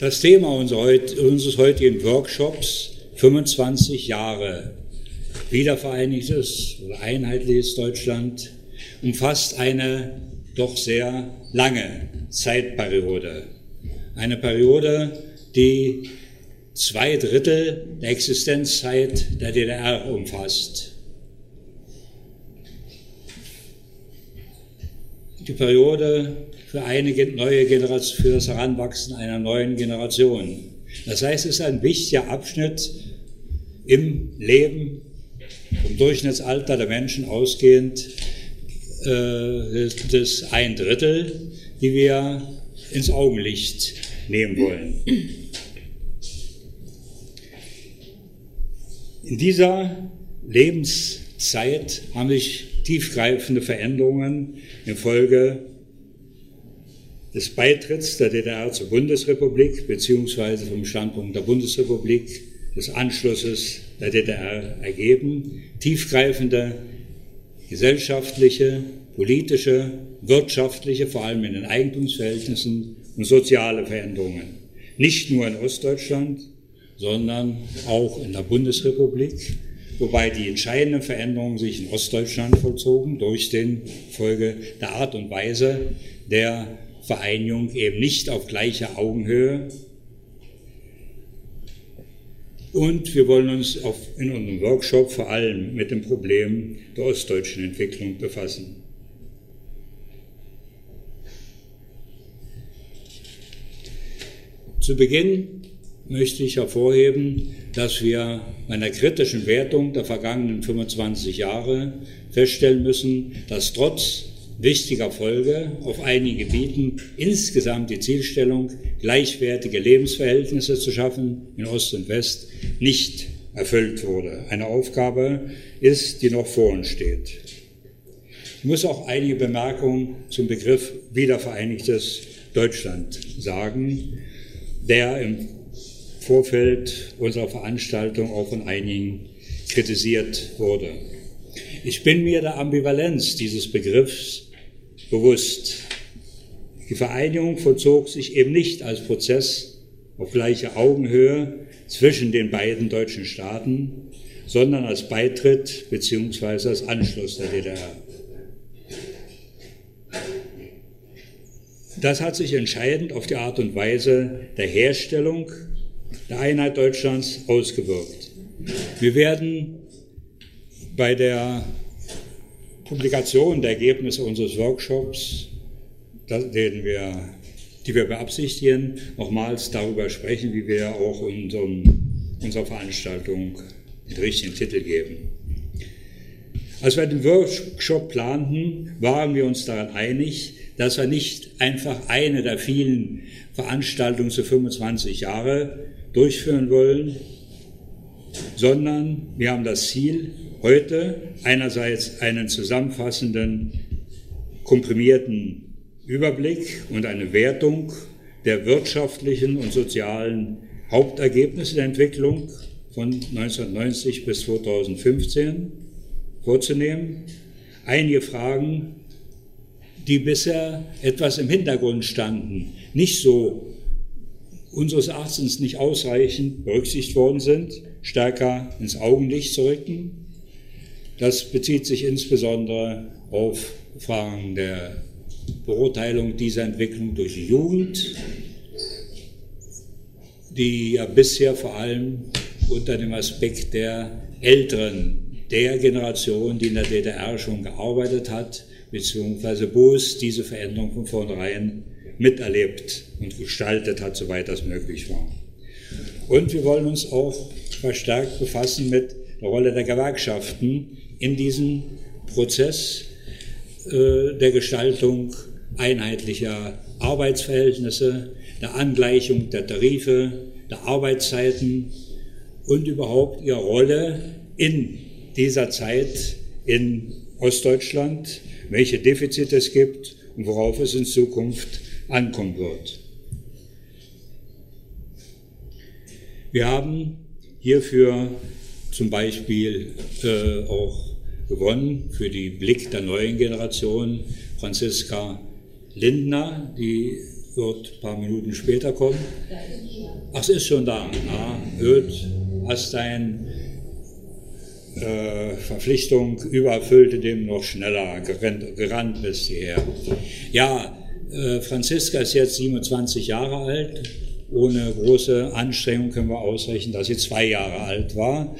Das Thema unseres heutigen Workshops 25 Jahre wiedervereinigtes oder einheitliches Deutschland umfasst eine doch sehr lange Zeitperiode. Eine Periode, die zwei Drittel der Existenzzeit der DDR umfasst. Die Periode für eine neue Generation, für das Heranwachsen einer neuen Generation. Das heißt, es ist ein wichtiger Abschnitt im Leben, vom Durchschnittsalter der Menschen ausgehend, äh, das ein Drittel, die wir ins Augenlicht nehmen wollen. In dieser Lebenszeit haben sich tiefgreifende Veränderungen infolge des Beitritts der DDR zur Bundesrepublik beziehungsweise vom Standpunkt der Bundesrepublik des Anschlusses der DDR ergeben. Tiefgreifende gesellschaftliche, politische, wirtschaftliche, vor allem in den Eigentumsverhältnissen und soziale Veränderungen. Nicht nur in Ostdeutschland, sondern auch in der Bundesrepublik, wobei die entscheidenden Veränderungen sich in Ostdeutschland vollzogen durch den Folge der Art und Weise der Vereinigung eben nicht auf gleicher Augenhöhe. Und wir wollen uns auf, in unserem Workshop vor allem mit dem Problem der ostdeutschen Entwicklung befassen. Zu Beginn möchte ich hervorheben, dass wir bei einer kritischen Wertung der vergangenen 25 Jahre feststellen müssen, dass trotz wichtiger Folge auf einigen Gebieten insgesamt die Zielstellung, gleichwertige Lebensverhältnisse zu schaffen in Ost und West, nicht erfüllt wurde. Eine Aufgabe ist, die noch vor uns steht. Ich muss auch einige Bemerkungen zum Begriff wiedervereinigtes Deutschland sagen, der im Vorfeld unserer Veranstaltung auch von einigen kritisiert wurde. Ich bin mir der Ambivalenz dieses Begriffs bewusst. Die Vereinigung vollzog sich eben nicht als Prozess auf gleicher Augenhöhe zwischen den beiden deutschen Staaten, sondern als Beitritt bzw. als Anschluss der DDR. Das hat sich entscheidend auf die Art und Weise der Herstellung der Einheit Deutschlands ausgewirkt. Wir werden bei der Publikation der Ergebnisse unseres Workshops, den wir, die wir beabsichtigen, nochmals darüber sprechen, wie wir auch unserem, unserer Veranstaltung den richtigen Titel geben. Als wir den Workshop planten, waren wir uns daran einig, dass wir nicht einfach eine der vielen Veranstaltungen zu 25 Jahre durchführen wollen, sondern wir haben das Ziel, heute einerseits einen zusammenfassenden, komprimierten Überblick und eine Wertung der wirtschaftlichen und sozialen Hauptergebnisse der Entwicklung von 1990 bis 2015 vorzunehmen. Einige Fragen, die bisher etwas im Hintergrund standen, nicht so unseres Erachtens nicht ausreichend berücksichtigt worden sind, stärker ins Augenlicht zu rücken. Das bezieht sich insbesondere auf Fragen der Beurteilung dieser Entwicklung durch die Jugend, die ja bisher vor allem unter dem Aspekt der Älteren, der Generation, die in der DDR schon gearbeitet hat, beziehungsweise wo es diese Veränderung von vornherein miterlebt und gestaltet hat, soweit das möglich war. Und wir wollen uns auch verstärkt befassen mit der Rolle der Gewerkschaften in diesem Prozess äh, der Gestaltung einheitlicher Arbeitsverhältnisse, der Angleichung der Tarife, der Arbeitszeiten und überhaupt ihre Rolle in dieser Zeit in Ostdeutschland, welche Defizite es gibt und worauf es in Zukunft ankommen wird. Wir haben hierfür zum Beispiel äh, auch gewonnen für die Blick der neuen Generation Franziska Lindner, die wird ein paar Minuten später kommen. Ach, es ist schon da. Ah, Öd, hast deine äh, Verpflichtung übererfüllt, indem du noch schneller gerannt, gerannt bist hierher. Ja, äh, Franziska ist jetzt 27 Jahre alt. Ohne große Anstrengung können wir ausrechnen, dass sie zwei Jahre alt war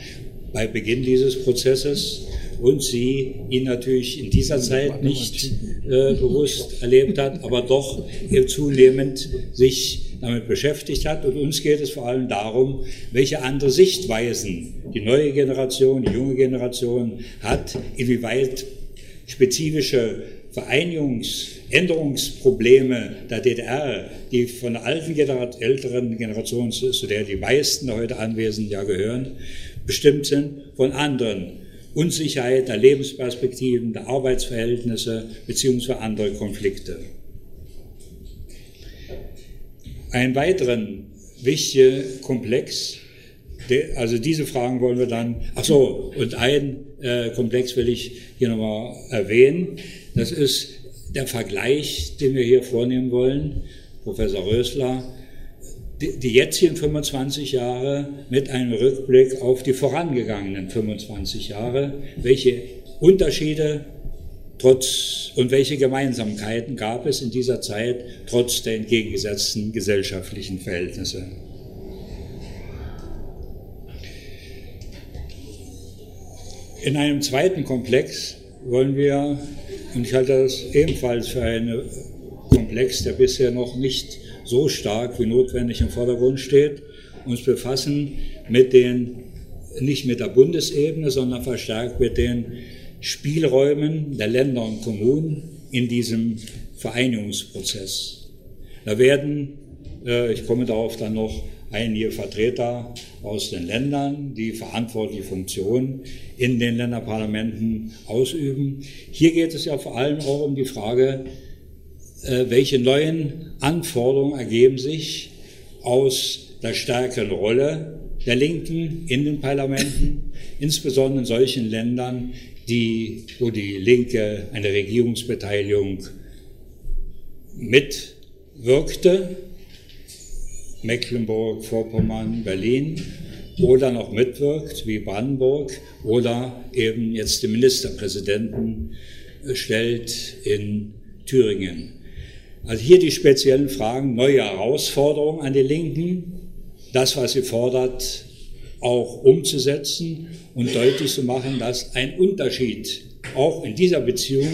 bei Beginn dieses Prozesses und sie ihn natürlich in dieser Zeit nicht äh, bewusst erlebt hat, aber doch zunehmend sich damit beschäftigt hat. Und uns geht es vor allem darum, welche andere Sichtweisen die neue Generation, die junge Generation hat, inwieweit spezifische Vereinigungs- Änderungsprobleme der DDR, die von der alten Generation, älteren Generation, zu der die meisten heute Anwesenden ja gehören, bestimmt sind von anderen. Unsicherheit der Lebensperspektiven, der Arbeitsverhältnisse beziehungsweise andere Konflikte. Einen weiteren wichtigen Komplex, also diese Fragen wollen wir dann, ach so, und ein äh, Komplex will ich hier nochmal erwähnen, das ist der Vergleich, den wir hier vornehmen wollen, Professor Rösler, die, jetzigen 25 Jahre mit einem Rückblick auf die vorangegangenen 25 Jahre, welche Unterschiede trotz und welche Gemeinsamkeiten gab es in dieser Zeit trotz der entgegengesetzten gesellschaftlichen Verhältnisse. In einem zweiten Komplex wollen wir, und ich halte das ebenfalls für einen Komplex, der bisher noch nicht so stark wie notwendig im Vordergrund steht, uns befassen mit den, nicht mit der Bundesebene, sondern verstärkt mit den Spielräumen der Länder und Kommunen in diesem Vereinigungsprozess. Da werden, äh, ich komme darauf dann noch, einige Vertreter aus den Ländern, die verantwortliche Funktionen in den Länderparlamenten ausüben. Hier geht es ja vor allem auch um die Frage, welche neuen Anforderungen ergeben sich aus der stärkeren Rolle der Linken in den Parlamenten, insbesondere in solchen Ländern, die, wo die Linke eine Regierungsbeteiligung mitwirkte, Mecklenburg, Vorpommern, Berlin, oder noch mitwirkt, wie Brandenburg, oder eben jetzt den Ministerpräsidenten stellt in Thüringen. Also hier die speziellen Fragen, neue Herausforderungen an die Linken, das, was sie fordert, auch umzusetzen und deutlich zu machen, dass ein Unterschied auch in dieser Beziehung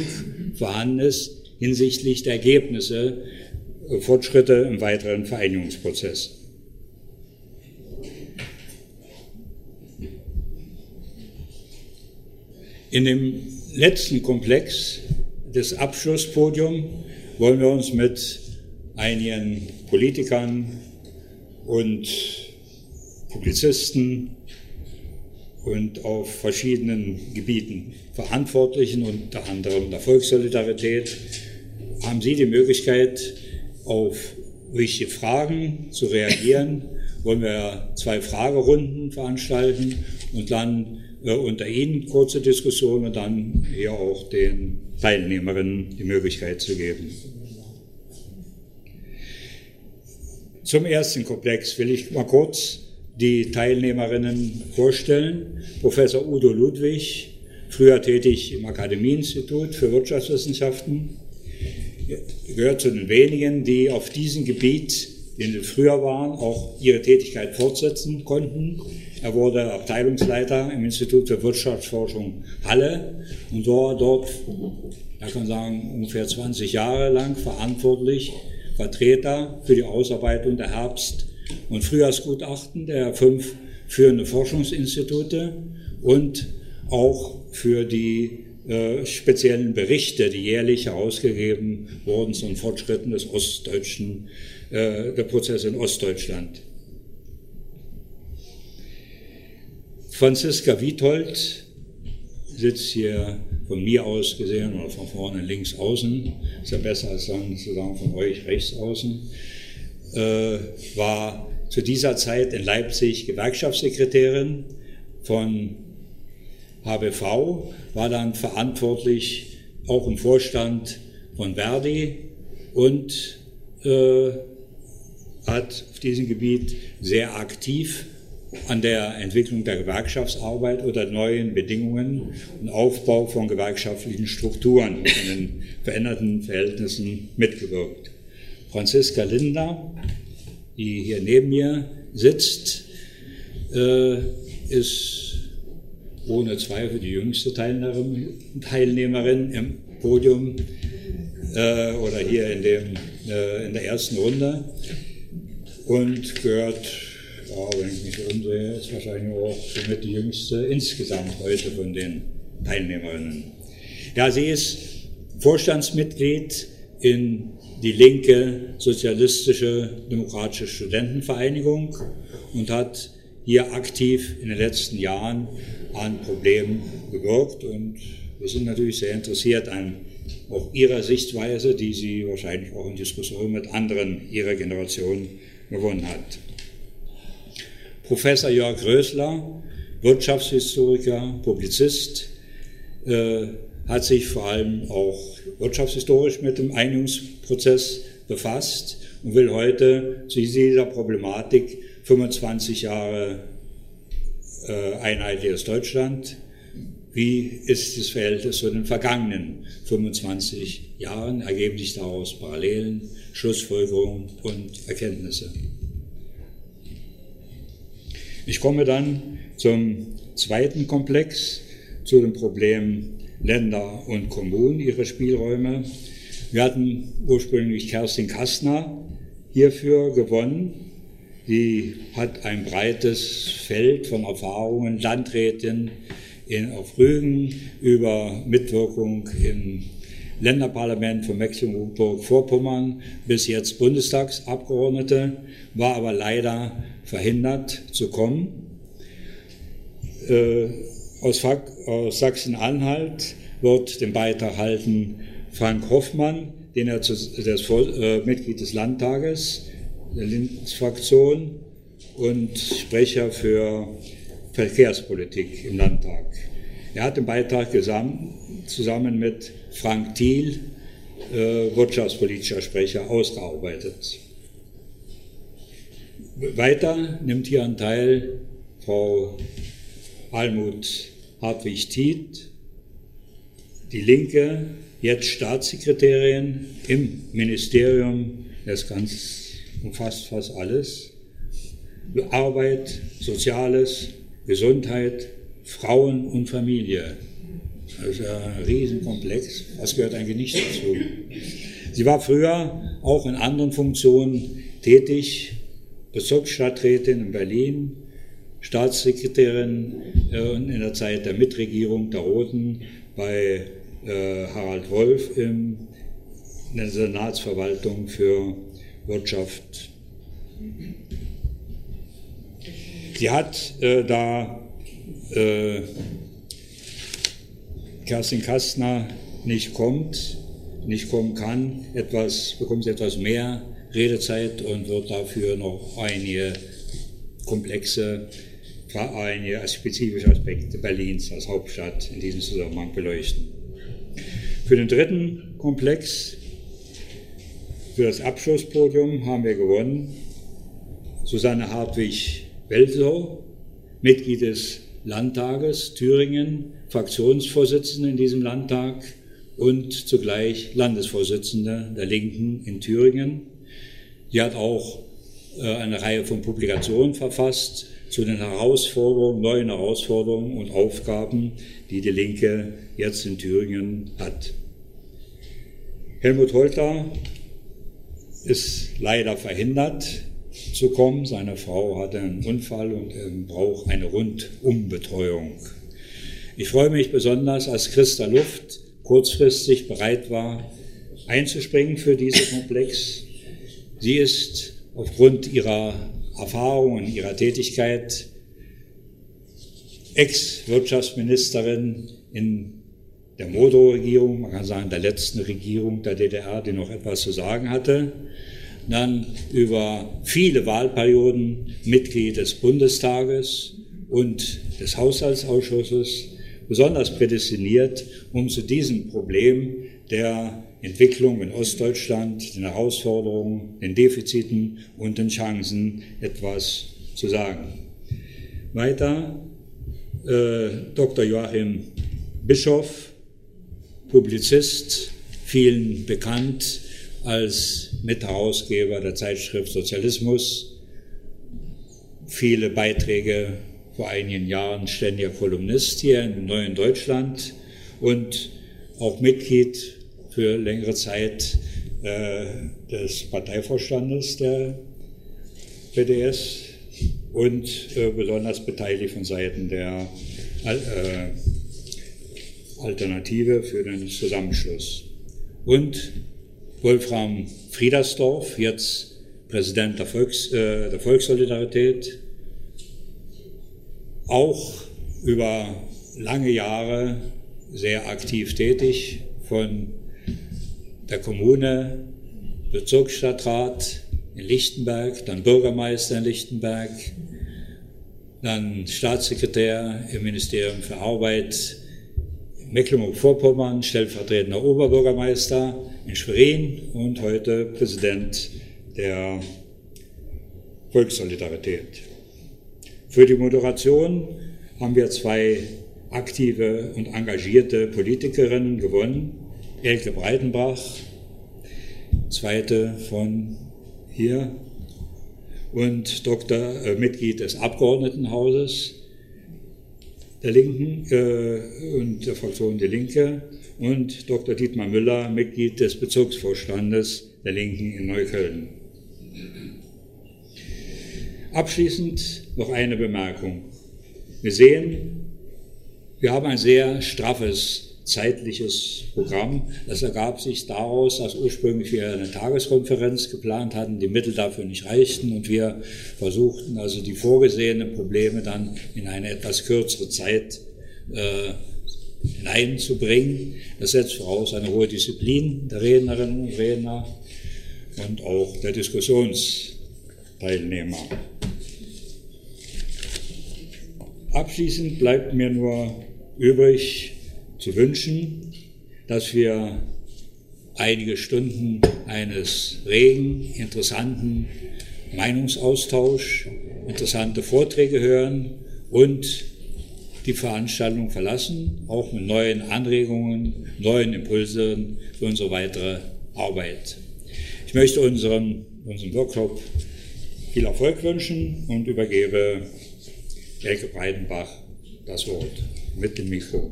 vorhanden ist hinsichtlich der Ergebnisse, äh, Fortschritte im weiteren Vereinigungsprozess. In dem letzten Komplex des Abschlusspodiums wollen wir uns mit einigen Politikern und Publizisten und auf verschiedenen Gebieten Verantwortlichen, unter anderem der Volkssolidarität, haben Sie die Möglichkeit, auf wichtige Fragen zu reagieren. Wollen wir zwei Fragerunden veranstalten und dann äh, unter Ihnen kurze Diskussion und dann hier auch den Teilnehmerinnen die Möglichkeit zu geben. Zum ersten Komplex will ich mal kurz die Teilnehmerinnen vorstellen. Professor Udo Ludwig, früher tätig im Akademieinstitut für Wirtschaftswissenschaften, gehört zu den wenigen, die auf diesem Gebiet, in dem sie früher waren, auch ihre Tätigkeit fortsetzen konnten. Er wurde Abteilungsleiter im Institut für Wirtschaftsforschung Halle und war dort, da kann man sagen, ungefähr 20 Jahre lang verantwortlich, Vertreter für die Ausarbeitung der Herbst- und Frühjahrsgutachten der fünf führenden Forschungsinstitute und auch für die äh, speziellen Berichte, die jährlich herausgegeben wurden zu den Fortschritten des ostdeutschen, äh, der Prozesse in Ostdeutschland. Franziska Wiethold sitzt hier von mir aus gesehen oder von vorne links außen, ist ja besser als dann sozusagen von euch rechts außen, äh, war zu dieser Zeit in Leipzig Gewerkschaftssekretärin von HBV, war dann verantwortlich auch im Vorstand von Verdi und äh, hat auf diesem Gebiet sehr aktiv an der Entwicklung der Gewerkschaftsarbeit oder neuen Bedingungen und Aufbau von gewerkschaftlichen Strukturen in den veränderten Verhältnissen mitgewirkt. Franziska Linder, die hier neben mir sitzt, äh, ist ohne Zweifel die jüngste Teilnehmerin im Podium äh, oder hier in, dem, äh, in der ersten Runde und gehört, ja, wenn ich mich umsehe, ist wahrscheinlich auch somit die jüngste insgesamt heute von den Teilnehmerinnen. Ja, sie ist Vorstandsmitglied in die linke Sozialistische Demokratische Studentenvereinigung und hat hier aktiv in den letzten Jahren an Problemen gewirkt und wir sind natürlich sehr interessiert an auch Ihrer Sichtweise, die Sie wahrscheinlich auch in Diskussion mit anderen Ihrer Generation gewonnen hat. Professor Jörg Rösler, Wirtschaftshistoriker, Publizist, äh, hat sich vor allem auch wirtschaftshistorisch mit dem Einigungsprozess befasst und will heute zu dieser Problematik 25 Jahre äh, einheitliches Deutschland. Wie ist das Verhältnis zu den vergangenen 25 Jahren? Ergeben sich daraus Parallelen, Schlussfolgerungen und Erkenntnisse? Ich komme dann zum zweiten Komplex, zu dem Problem Länder und Kommunen, ihre Spielräume. Wir hatten ursprünglich Kerstin Kastner hierfür gewonnen. Sie hat ein breites Feld von Erfahrungen, Landrätin in, auf Rügen über Mitwirkung im Länderparlament von Mecklenburg-Vorpommern bis jetzt Bundestagsabgeordnete, war aber leider verhindert zu kommen. Äh, aus, aus Sachsen-Anhalt wird den Beitrag halten Frank Hoffmann, den er zu, der ist äh, Mitglied des Landtages, der Linksfraktion und Sprecher für Verkehrspolitik im Landtag. Er hat den Beitrag zusammen mit Frank Thiel, äh, wirtschaftspolitischer Sprecher, ausgearbeitet. Weiter nimmt hier an Teil Frau Almut Hartwig-Tiet, die Linke, jetzt Staatssekretärin im Ministerium des ganz umfasst fast alles. Arbeit, Soziales, Gesundheit, Frauen und Familie. Das ist ein Riesenkomplex. Was gehört eigentlich nicht dazu? Sie war früher auch in anderen Funktionen tätig, Bezirksstadträtin in Berlin, Staatssekretärin äh, in der Zeit der Mitregierung der Roten bei äh, Harald Wolf in der Senatsverwaltung für Wirtschaft. Sie hat äh, da äh, Kerstin Kastner nicht kommt, nicht kommen kann, etwas, bekommt etwas mehr Redezeit und wird dafür noch einige komplexe, einige spezifische Aspekte Berlins als Hauptstadt in diesem Zusammenhang beleuchten. Für den dritten Komplex für das Abschlusspodium haben wir gewonnen Susanne Hartwig-Weltlau, Mitglied des Landtages Thüringen, Fraktionsvorsitzende in diesem Landtag und zugleich Landesvorsitzende der Linken in Thüringen. Sie hat auch äh, eine Reihe von Publikationen verfasst zu den Herausforderungen, neuen Herausforderungen und Aufgaben, die die Linke jetzt in Thüringen hat. Helmut Holter ist leider verhindert zu kommen. Seine Frau hatte einen Unfall und braucht eine Rundumbetreuung. Ich freue mich besonders, als Christa Luft kurzfristig bereit war, einzuspringen für diesen Komplex. Sie ist aufgrund ihrer Erfahrung und ihrer Tätigkeit Ex-Wirtschaftsministerin in der Modo-Regierung, man kann sagen der letzten Regierung der DDR, die noch etwas zu sagen hatte. Dann über viele Wahlperioden Mitglied des Bundestages und des Haushaltsausschusses, besonders prädestiniert, um zu diesem Problem der Entwicklung in Ostdeutschland, den Herausforderungen, den Defiziten und den Chancen etwas zu sagen. Weiter äh, Dr. Joachim Bischoff, Publizist, vielen bekannt als Mitherausgeber der Zeitschrift Sozialismus, viele Beiträge vor einigen Jahren ständiger Kolumnist hier im Neuen Deutschland und auch Mitglied für längere Zeit äh, des Parteivorstandes der PDS und äh, besonders beteiligt von Seiten der äh, Alternative für den Zusammenschluss. Und Wolfram Friedersdorf, jetzt Präsident der, Volks, äh, der Volkssolidarität, auch über lange Jahre sehr aktiv tätig, von der Kommune, Bezirksstadtrat in Lichtenberg, dann Bürgermeister in Lichtenberg, dann Staatssekretär im Ministerium für Arbeit Mecklenburg-Vorpommern, stellvertretender Oberbürgermeister in Schwerin und heute Präsident der Volkssolidarität. Für die Moderation haben wir zwei aktive und engagierte Politikerinnen gewonnen. Elke Breitenbach, zweite von hier, und Doktor, äh, Mitglied des Abgeordnetenhauses der Linken äh, und der Fraktion Die Linke und Dr. Dietmar Müller, Mitglied des Bezirksvorstandes der Linken in Neukölln. Abschließend noch eine Bemerkung. Wir sehen, wir haben ein sehr straffes zeitliches Programm. Das ergab sich daraus, dass ursprünglich wir eine Tageskonferenz geplant hatten, die Mittel dafür nicht reichten und wir versuchten also die vorgesehenen Probleme dann in eine etwas kürzere Zeit äh, hineinzubringen. Das setzt voraus eine hohe Disziplin der Rednerinnen und Redner und auch der Diskussionsteilnehmer. Abschließend bleibt mir nur übrig zu wünschen, dass wir einige Stunden eines regen, interessanten Meinungsaustausch, interessante Vorträge hören und die Veranstaltung verlassen, auch mit neuen Anregungen, neuen Impulsen für unsere weitere Arbeit. Ich möchte unseren, unserem Workshop viel Erfolg wünschen und übergebe Elke Breidenbach das Wort mit dem Mikro.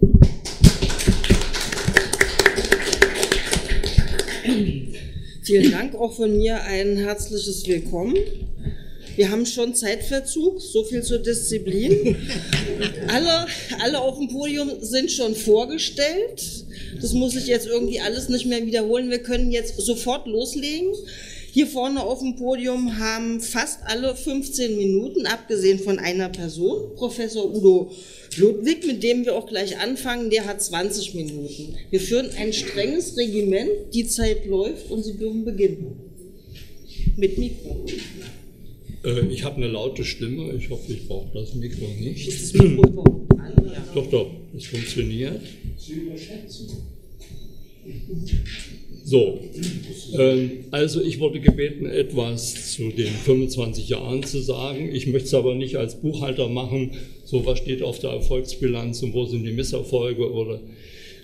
Vielen Dank auch von mir ein herzliches Willkommen. Wir haben schon Zeitverzug, so viel zur Disziplin. Alle, alle auf dem Podium sind schon vorgestellt. Das muss ich jetzt irgendwie alles nicht mehr wiederholen. Wir können jetzt sofort loslegen. Hier vorne auf dem Podium haben fast alle 15 Minuten, abgesehen von einer Person, Professor Udo Ludwig, mit dem wir auch gleich anfangen, der hat 20 Minuten. Wir führen ein strenges Regiment, die Zeit läuft und Sie dürfen beginnen. Mit Mikro. Äh, ich habe eine laute Stimme, ich hoffe, ich brauche das Mikro nicht. Ist das Mikro an? Ja. Doch, doch, es funktioniert. Sie überschätzen. So, ähm, also ich wurde gebeten, etwas zu den 25 Jahren zu sagen. Ich möchte es aber nicht als Buchhalter machen, so was steht auf der Erfolgsbilanz und wo sind die Misserfolge oder,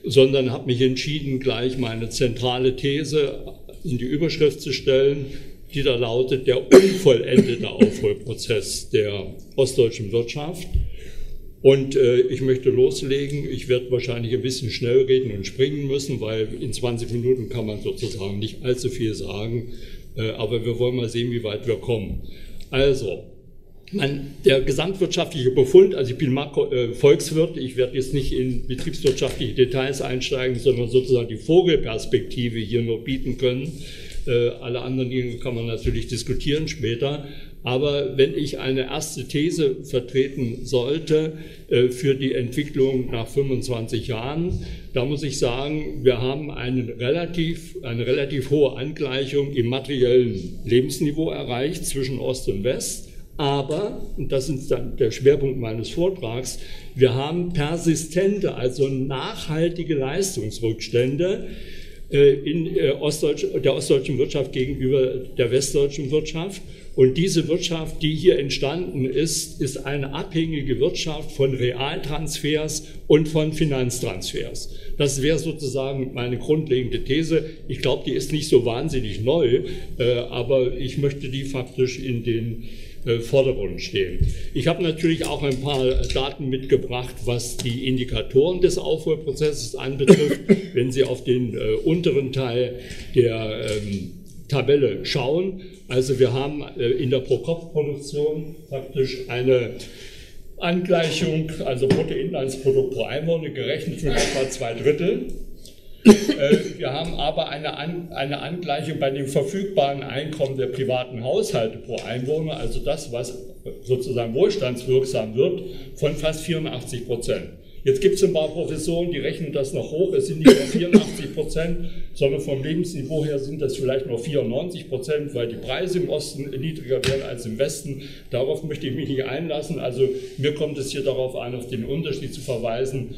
sondern habe mich entschieden, gleich meine zentrale These in die Überschrift zu stellen, die da lautet, der unvollendete Aufholprozess der ostdeutschen Wirtschaft. Und äh, ich möchte loslegen. Ich werde wahrscheinlich ein bisschen schnell reden und springen müssen, weil in 20 Minuten kann man sozusagen nicht allzu viel sagen. Äh, aber wir wollen mal sehen, wie weit wir kommen. Also, man, der gesamtwirtschaftliche Befund, also ich bin Makro, äh, Volkswirt, ich werde jetzt nicht in betriebswirtschaftliche Details einsteigen, sondern sozusagen die Vogelperspektive hier nur bieten können. Äh, alle anderen Dinge kann man natürlich diskutieren später. Aber wenn ich eine erste These vertreten sollte äh, für die Entwicklung nach 25 Jahren, da muss ich sagen, wir haben eine relativ, eine relativ hohe Angleichung im materiellen Lebensniveau erreicht zwischen Ost und West. Aber, und das ist dann der Schwerpunkt meines Vortrags, wir haben persistente, also nachhaltige Leistungsrückstände in äh, Ostdeutsch, der ostdeutschen Wirtschaft gegenüber der westdeutschen Wirtschaft. Und diese Wirtschaft, die hier entstanden ist, ist eine abhängige Wirtschaft von Realtransfers und von Finanztransfers. Das wäre sozusagen meine grundlegende These. Ich glaube, die ist nicht so wahnsinnig neu, äh, aber ich möchte die faktisch in den äh, Vordergrund stehen. Ich habe natürlich auch ein paar Daten mitgebracht, was die Indikatoren des Aufholprozesses anbetrifft. Wenn Sie auf den äh, unteren Teil der ähm, Tabelle schauen, also wir haben äh, in der Pro-Kopf-Produktion praktisch eine Angleichung, also Bruttoinlandsprodukt pro Einwohner gerechnet mit etwa zwei Drittel. Äh, wir haben aber eine, An eine Angleichung bei dem verfügbaren Einkommen der privaten Haushalte pro Einwohner, also das, was sozusagen wohlstandswirksam wird, von fast 84 Prozent. Jetzt gibt es ein paar Professoren, die rechnen das noch hoch. Es sind nicht mehr 84 Prozent, sondern vom Lebensniveau her sind das vielleicht noch 94 Prozent, weil die Preise im Osten niedriger werden als im Westen. Darauf möchte ich mich nicht einlassen. Also mir kommt es hier darauf an, auf den Unterschied zu verweisen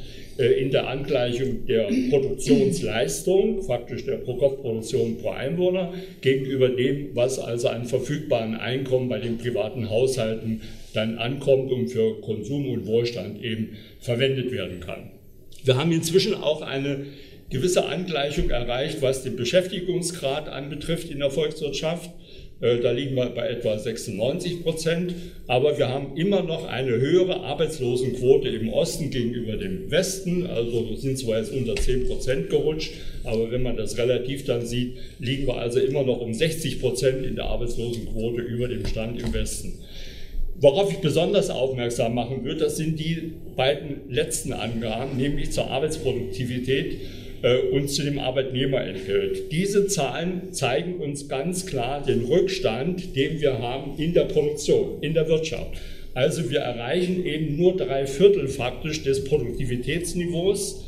in der Angleichung der Produktionsleistung, faktisch der Pro-Kopf-Produktion pro Einwohner, gegenüber dem, was also an verfügbaren Einkommen bei den privaten Haushalten dann ankommt und für Konsum und Wohlstand eben verwendet werden kann. Wir haben inzwischen auch eine gewisse Angleichung erreicht, was den Beschäftigungsgrad anbetrifft in der Volkswirtschaft. Äh, da liegen wir bei etwa 96 Prozent. Aber wir haben immer noch eine höhere Arbeitslosenquote im Osten gegenüber dem Westen. Also sind zwar jetzt unter 10 Prozent gerutscht, aber wenn man das relativ dann sieht, liegen wir also immer noch um 60 Prozent in der Arbeitslosenquote über dem Stand im Westen. Worauf ich besonders aufmerksam machen würde, das sind die beiden letzten Angaben, nämlich zur Arbeitsproduktivität und zu dem Arbeitnehmerentgelt. Diese Zahlen zeigen uns ganz klar den Rückstand, den wir haben in der Produktion, in der Wirtschaft. Also wir erreichen eben nur drei Viertel faktisch des Produktivitätsniveaus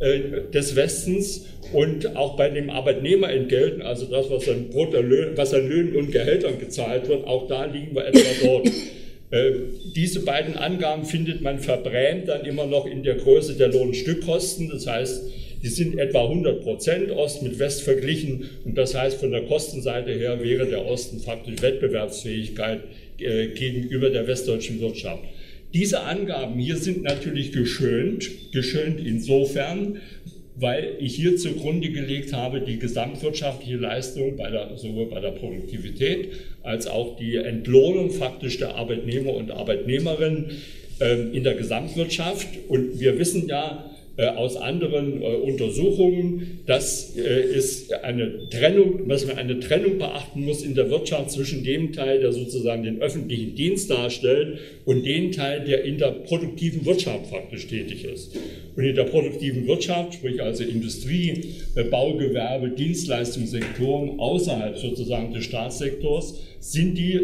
äh, des Westens und auch bei den Arbeitnehmerentgelten, also das, was an, was an Löhnen und Gehältern gezahlt wird, auch da liegen wir etwa dort. Äh, diese beiden Angaben findet man verbrämt dann immer noch in der Größe der Lohnstückkosten. Das heißt, die sind etwa 100 Prozent Ost mit West verglichen. Und das heißt, von der Kostenseite her wäre der Osten faktisch Wettbewerbsfähigkeit äh, gegenüber der westdeutschen Wirtschaft. Diese Angaben hier sind natürlich geschönt, geschönt insofern, weil ich hier zugrunde gelegt habe die gesamtwirtschaftliche Leistung bei der, sowohl bei der Produktivität als auch die Entlohnung faktisch der Arbeitnehmer und Arbeitnehmerinnen äh, in der Gesamtwirtschaft. Und wir wissen ja, aus anderen äh, Untersuchungen, dass äh, es eine Trennung, dass man eine Trennung beachten muss in der Wirtschaft zwischen dem Teil, der sozusagen den öffentlichen Dienst darstellt, und dem Teil, der in der produktiven Wirtschaft faktisch tätig ist. Und in der produktiven Wirtschaft, sprich also Industrie, Baugewerbe, Dienstleistungssektoren außerhalb sozusagen des Staatssektors, sind die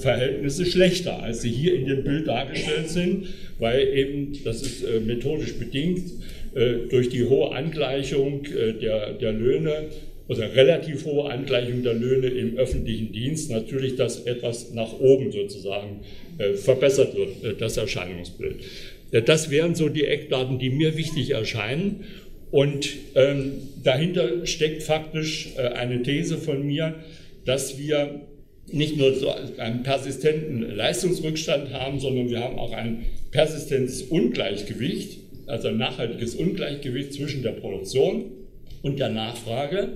Verhältnisse schlechter, als sie hier in dem Bild dargestellt sind, weil eben, das ist methodisch bedingt, äh, durch die hohe Angleichung äh, der, der Löhne oder relativ hohe Angleichung der Löhne im öffentlichen Dienst natürlich das etwas nach oben sozusagen äh, verbessert wird, das Erscheinungsbild. Das wären so die Eckdaten, die mir wichtig erscheinen. Und ähm, dahinter steckt faktisch äh, eine These von mir, dass wir nicht nur so einen persistenten Leistungsrückstand haben, sondern wir haben auch ein persistentes Ungleichgewicht also ein nachhaltiges Ungleichgewicht zwischen der Produktion und der Nachfrage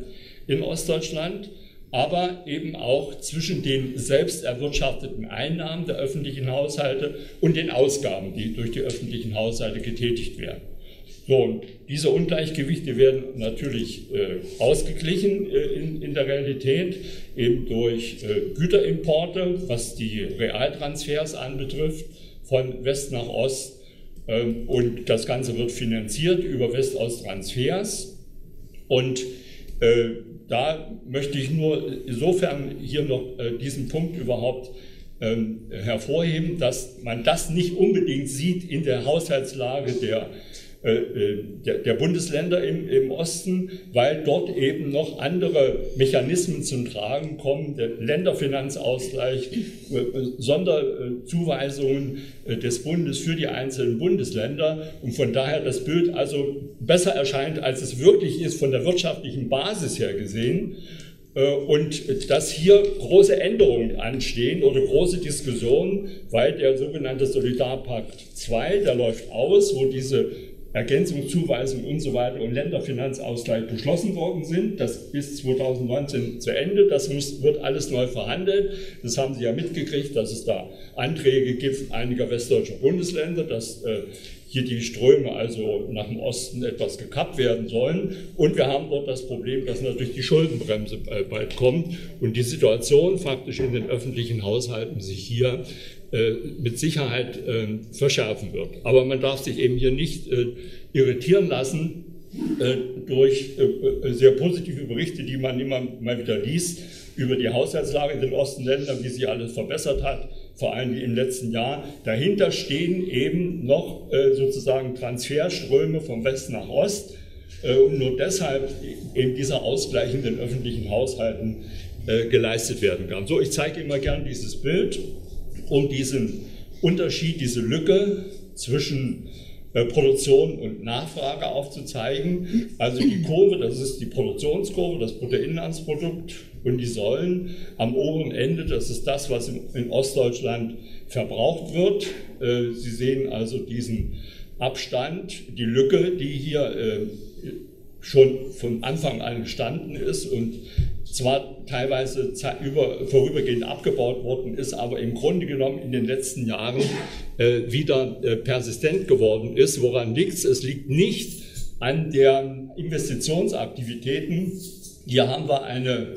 in Ostdeutschland, aber eben auch zwischen den selbst erwirtschafteten Einnahmen der öffentlichen Haushalte und den Ausgaben, die durch die öffentlichen Haushalte getätigt werden. So, diese Ungleichgewichte werden natürlich äh, ausgeglichen äh, in, in, der Realität, eben durch äh, Güterimporte, was die Realtransfers anbetrifft, von West nach Ost ähm, und das Ganze wird finanziert über West-Ost-Transfers. Und äh, da möchte ich nur insofern hier noch äh, diesen Punkt überhaupt ähm, hervorheben, dass man das nicht unbedingt sieht in der Haushaltslage der der, der, Bundesländer im, im, Osten, weil dort eben noch andere Mechanismen zum Tragen kommen, der Länderfinanzausgleich, äh, Sonderzuweisungen des Bundes für die einzelnen Bundesländer. Und von daher das Bild also besser erscheint, als es wirklich ist von der wirtschaftlichen Basis her gesehen. Und dass hier große Änderungen anstehen oder große Diskussionen, weil der sogenannte Solidarpakt 2, der läuft aus, wo diese Ergänzungszuweisung und so weiter und Länderfinanzausgleich beschlossen worden sind. Das ist 2019 zu Ende. Das muss, wird alles neu verhandelt. Das haben Sie ja mitgekriegt, dass es da Anträge gibt einiger westdeutscher Bundesländer, dass äh, hier die Ströme also nach dem Osten etwas gekappt werden sollen. Und wir haben dort das Problem, dass natürlich die Schuldenbremse äh, bald kommt und die Situation faktisch in den öffentlichen Haushalten sich hier äh, mit Sicherheit äh, verschärfen wird. Aber man darf sich eben hier nicht äh, irritieren lassen durch sehr positive Berichte, die man immer mal wieder liest über die Haushaltslage in den Ostenländern, wie sie alles verbessert hat, vor allem im letzten Jahr. Dahinter stehen eben noch sozusagen Transferströme vom Westen nach Ost und nur deshalb eben dieser Ausgleich in den öffentlichen Haushalten geleistet werden kann. So, ich zeige immer gern dieses Bild um diesen Unterschied, diese Lücke zwischen äh, Produktion und Nachfrage aufzuzeigen. Also die Kurve, das ist die Produktionskurve, das Bruttoinlandsprodukt und die Säulen am oberen Ende, das ist das, was in Ostdeutschland verbraucht wird. Äh, Sie sehen also diesen Abstand, die Lücke, die hier äh, schon von Anfang an gestanden ist und zwar teilweise über, vorübergehend abgebaut worden ist, aber im Grunde genommen in den letzten Jahren äh, wieder äh, persistent geworden ist. Woran liegt es? Es liegt nicht an der Investitionsaktivitäten. Hier haben wir eine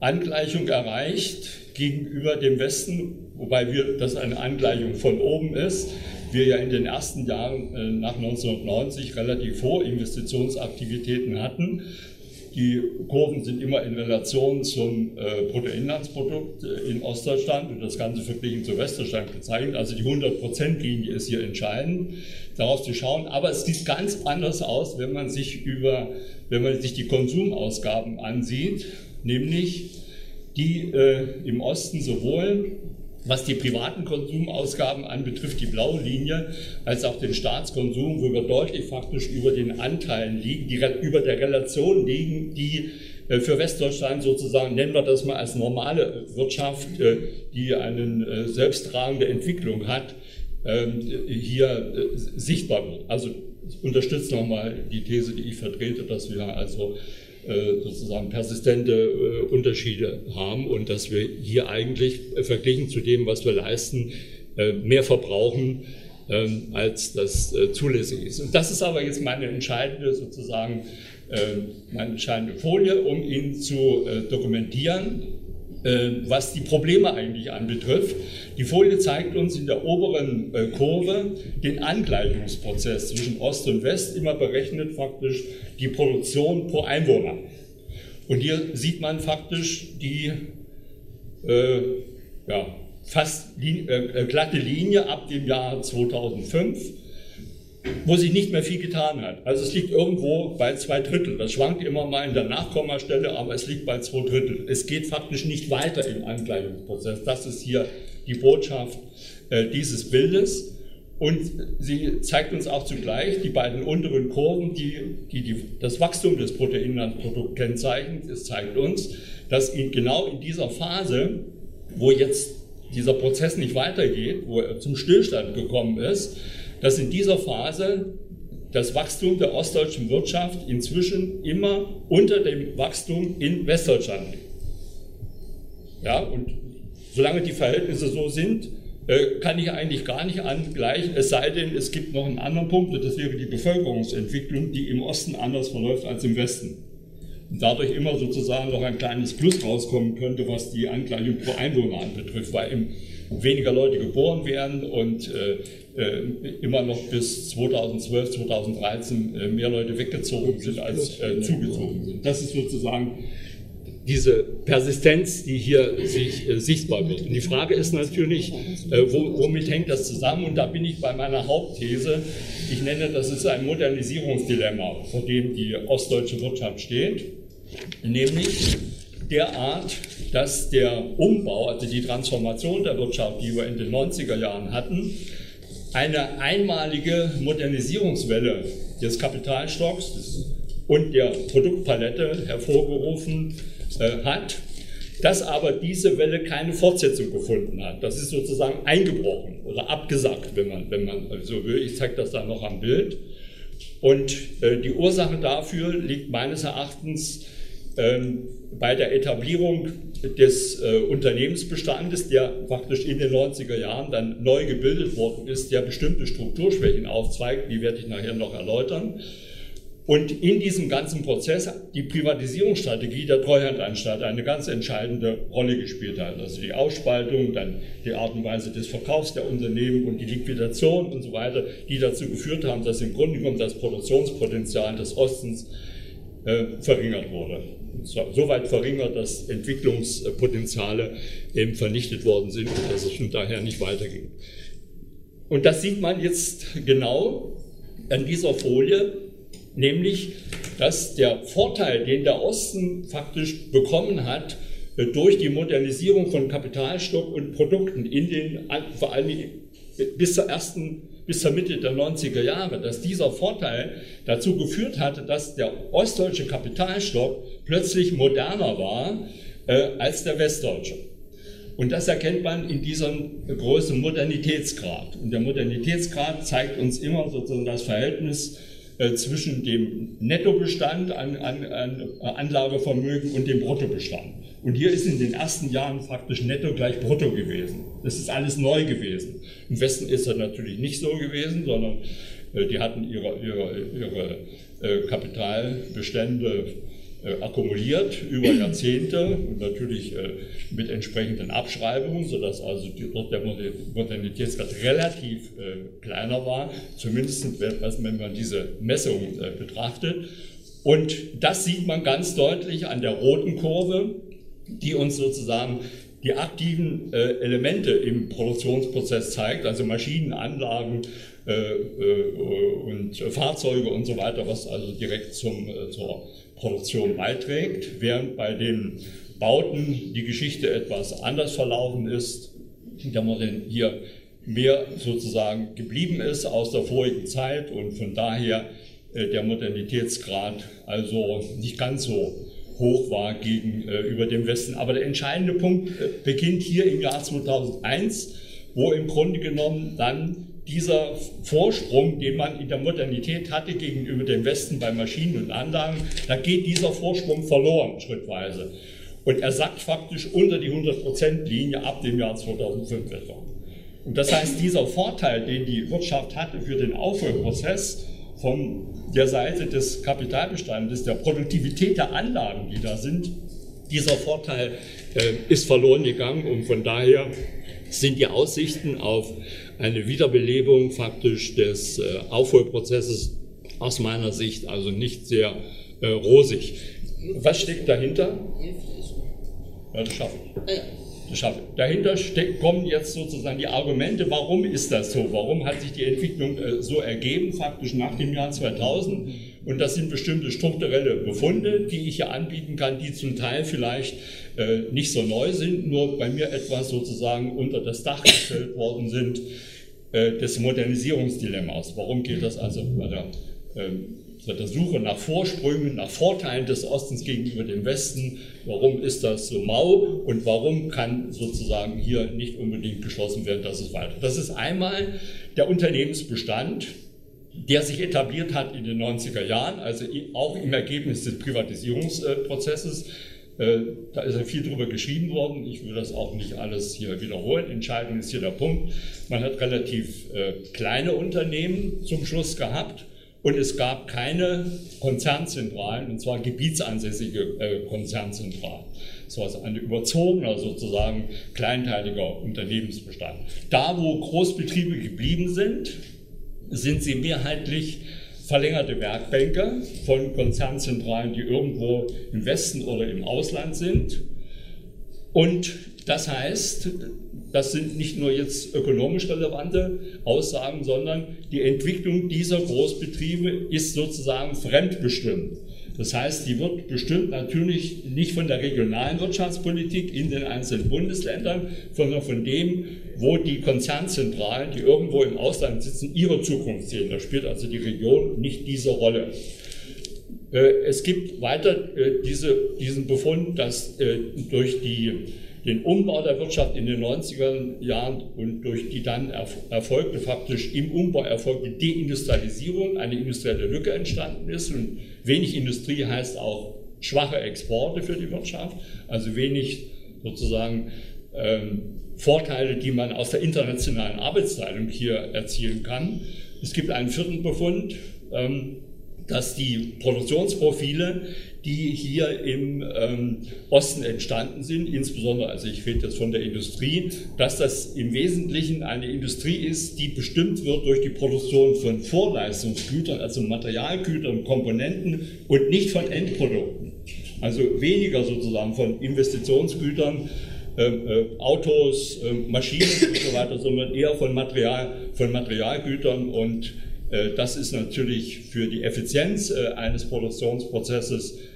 Angleichung erreicht gegenüber dem Westen, wobei wir, das eine Angleichung von oben ist. Wir ja in den ersten Jahren äh, nach 1990 relativ hohe Investitionsaktivitäten hatten. Die Kurven sind immer in Relation zum äh, Bruttoinlandsprodukt äh, in Ostdeutschland und das Ganze verglichen zu Westdeutschland gezeichnet. Also die 100%-Linie ist hier entscheidend, darauf zu schauen. Aber es sieht ganz anders aus, wenn man sich über, wenn man sich die Konsumausgaben ansieht, nämlich die äh, im Osten sowohl was die privaten Konsumausgaben anbetrifft, die blaue Linie, als auch den Staatskonsum, wo wir deutlich faktisch über den Anteilen liegen, die über der Relation liegen, die äh, für Westdeutschland sozusagen, nennen wir das mal als normale Wirtschaft, äh, die eine äh, selbsttragende Entwicklung hat, ähm, hier sichtbar wird. Also unterstützt nochmal die These, die ich vertrete, dass wir also sozusagen persistente äh, Unterschiede haben und dass wir hier eigentlich verglichen zu dem, was wir leisten, äh, mehr verbrauchen, ähm, als das zulässig ist. Und das ist aber jetzt meine entscheidende sozusagen meine entscheidende Folie, um ihn zu dokumentieren, was die Probleme eigentlich anbetrifft. Die Folie zeigt uns in der oberen Kurve den Angleichungsprozess zwischen Ost und West, immer berechnet faktisch die Produktion pro Einwohner. Und hier sieht man faktisch die äh, ja, fast li äh, glatte Linie ab dem Jahr 2005, wo sich nicht mehr viel getan hat. Also es liegt irgendwo bei zwei Drittel. Das schwankt immer mal in der Nachkommastelle, aber es liegt bei zwei Drittel. Es geht faktisch nicht weiter im Angleichungsprozess. Das ist hier die Botschaft äh, dieses Bildes. Und sie zeigt uns auch zugleich die beiden unteren Kurven, die, die, die das Wachstum des Bruttoinlandsprodukts kennzeichnen. Es zeigt uns, dass in, genau in dieser Phase, wo jetzt dieser Prozess nicht weitergeht, wo er zum Stillstand gekommen ist, dass in dieser Phase das Wachstum der ostdeutschen Wirtschaft inzwischen immer unter dem Wachstum in Westdeutschland liegt. Ja, und solange die Verhältnisse so sind, äh, kann ich eigentlich gar nicht angleichen, es sei denn, es gibt noch einen anderen Punkt, und das wäre die Bevölkerungsentwicklung, die im Osten anders verläuft als im Westen. Und dadurch immer sozusagen noch ein kleines Plus rauskommen könnte, was die Angleichung pro Einwohner anbetrifft, weil eben weniger Leute geboren werden und äh, äh immer noch bis 2012, 2013 äh, mehr Leute weggezogen sind als zugezogen sind. Das ist sozusagen diese Persistenz, die hier sich äh, sichtbar wird. Und die Frage ist natürlich, äh, wo, womit hängt das zusammen? Und da bin ich bei meiner Hauptthese. Ich nenne das ist ein Modernisierungsdilemma, vor dem die ostdeutsche Wirtschaft steht, nämlich derart, dass der Umbau, also die Transformation der Wirtschaft, die wir in den 90er Jahren hatten, eine einmalige Modernisierungswelle des Kapitalstocks und der Produktpalette hervorgerufen äh, hat, dass aber diese Welle keine Fortsetzung gefunden hat. Das ist sozusagen eingebrochen oder abgesagt, wenn man, wenn man so will. Ich zeige das dann noch am Bild. Und äh, die Ursache dafür liegt meines Erachtens ähm, bei der Etablierung des äh, Unternehmensbestandes, der praktisch in den 90er Jahren dann neu gebildet worden ist, der bestimmte Strukturschwächen aufzeigt, die werde ich nachher noch erläutern. Und in diesem ganzen Prozess die Privatisierungsstrategie der Treuhandanstalt eine ganz entscheidende Rolle gespielt hat. Also die Ausspaltung, dann die Art und Weise des Verkaufs der Unternehmen und die Liquidation und so weiter, die dazu geführt haben, dass im Grunde genommen das Produktionspotenzial des Ostens äh, verringert wurde. So weit verringert, dass Entwicklungspotenziale eben vernichtet worden sind und dass es schon daher nicht weiterging. Und das sieht man jetzt genau an dieser Folie nämlich dass der Vorteil, den der Osten faktisch bekommen hat, äh, durch die Modernisierung von Kapitalstock und Produkten in den, vor allem bis zur ersten, bis zur Mitte der 90er Jahre, dass dieser Vorteil dazu geführt hatte, dass der ostdeutsche Kapitalstock plötzlich moderner war äh, als der westdeutsche. Und das erkennt man in diesem großen Modernitätsgrad. Und der Modernitätsgrad zeigt uns immer sozusagen das Verhältnis äh, zwischen dem Nettobestand an, an, an Anlagevermögen und dem Bruttobestand. Und hier ist in den ersten Jahren praktisch netto gleich brutto gewesen. Das ist alles neu gewesen. Im Westen ist das natürlich nicht so gewesen, sondern äh, die hatten ihre, ihre, ihre äh, Kapitalbestände äh, akkumuliert über Jahrzehnte und natürlich mit entsprechenden Abschreibungen, sodass also der Modernitätsgrad relativ kleiner war, zumindest wenn man diese Messungen betrachtet. Und das sieht man ganz deutlich an der roten Kurve, die uns sozusagen die aktiven äh, Elemente im Produktionsprozess zeigt, also Maschinen, Anlagen äh, äh, und Fahrzeuge und so weiter, was also direkt zum, zur Produktion beiträgt, während bei den Bauten die Geschichte etwas anders verlaufen ist, der Modell hier mehr sozusagen geblieben ist aus der vorigen Zeit und von daher der Modernitätsgrad also nicht ganz so hoch war gegenüber dem Westen. Aber der entscheidende Punkt äh, beginnt hier im Jahr 2001, wo im Grunde genommen dann dieser Vorsprung, den man in der Modernität hatte gegenüber dem Westen bei Maschinen und Anlagen, da geht dieser Vorsprung verloren schrittweise. Und er sackt faktisch unter die 100%-Linie ab dem Jahr 2005 etwa. Und das heißt, dieser Vorteil, den die Wirtschaft hatte für den Aufholprozess, von der Seite des Kapitalbestandes, der Produktivität der Anlagen, die da sind, dieser Vorteil äh, ist verloren gegangen und von daher sind die Aussichten auf eine Wiederbelebung faktisch des äh, Aufholprozesses aus meiner Sicht also nicht sehr äh, rosig. Was steckt dahinter? Ja, das schaffe ich schaffe. Dahinter steck, kommen jetzt sozusagen die Argumente, warum ist das so? Warum hat sich die Entwicklung äh, so ergeben, faktisch nach dem Jahr 2000? Und das sind bestimmte strukturelle Befunde, die ich hier anbieten kann, die zum Teil vielleicht äh, nicht so neu sind, nur bei mir etwas sozusagen unter das Dach gestellt worden sind äh, des Modernisierungsdilemmas. Warum geht das also bei der ähm, der Suche nach Vorsprüngen, nach Vorteilen des Ostens gegenüber dem Westen. Warum ist das so mau und warum kann sozusagen hier nicht unbedingt geschlossen werden, dass es weiter. Das ist einmal der Unternehmensbestand, der sich etabliert hat in den 90er Jahren, also auch im Ergebnis des Privatisierungsprozesses. Äh, da ist ja viel drüber geschrieben worden. Ich will das auch nicht alles hier wiederholen. Entscheidend ist hier der Punkt. Man hat relativ äh, kleine Unternehmen zum Schluss gehabt und es gab keine Konzernzentralen, und zwar gebietsansässige äh, Konzernzentralen. Das war also ein überzogener, sozusagen kleinteiliger Unternehmensbestand. Da, wo Großbetriebe geblieben sind, sind sie mehrheitlich verlängerte Werkbänke von Konzernzentralen, die irgendwo im Westen oder im Ausland sind. Und das heißt, das sind nicht nur jetzt ökonomisch relevante Aussagen, sondern die Entwicklung dieser Großbetriebe ist sozusagen fremdbestimmt. Das heißt, die wird bestimmt natürlich nicht von der regionalen Wirtschaftspolitik in den einzelnen Bundesländern, sondern von dem, wo die Konzernzentralen, die irgendwo im Ausland sitzen, ihre Zukunft sehen. Da spielt also die Region nicht diese Rolle. Äh, es gibt weiter äh, diese, diesen Befund, dass äh, durch die den Umbau der Wirtschaft in den 90er Jahren und durch die dann erfolgte, faktisch im Umbau erfolgte Deindustrialisierung eine industrielle Lücke entstanden ist. Und wenig Industrie heißt auch schwache Exporte für die Wirtschaft, also wenig sozusagen ähm, Vorteile, die man aus der internationalen Arbeitsteilung hier erzielen kann. Es gibt einen vierten Befund, ähm, dass die Produktionsprofile die hier im ähm, Osten entstanden sind, insbesondere, also ich rede jetzt von der Industrie, dass das im Wesentlichen eine Industrie ist, die bestimmt wird durch die Produktion von Vorleistungsgütern, also Materialgütern, Komponenten und nicht von Endprodukten. Also weniger sozusagen von Investitionsgütern, äh, äh, Autos, äh, Maschinen und so weiter, sondern eher von, Material, von Materialgütern und äh, das ist natürlich für die Effizienz äh, eines Produktionsprozesses ähm,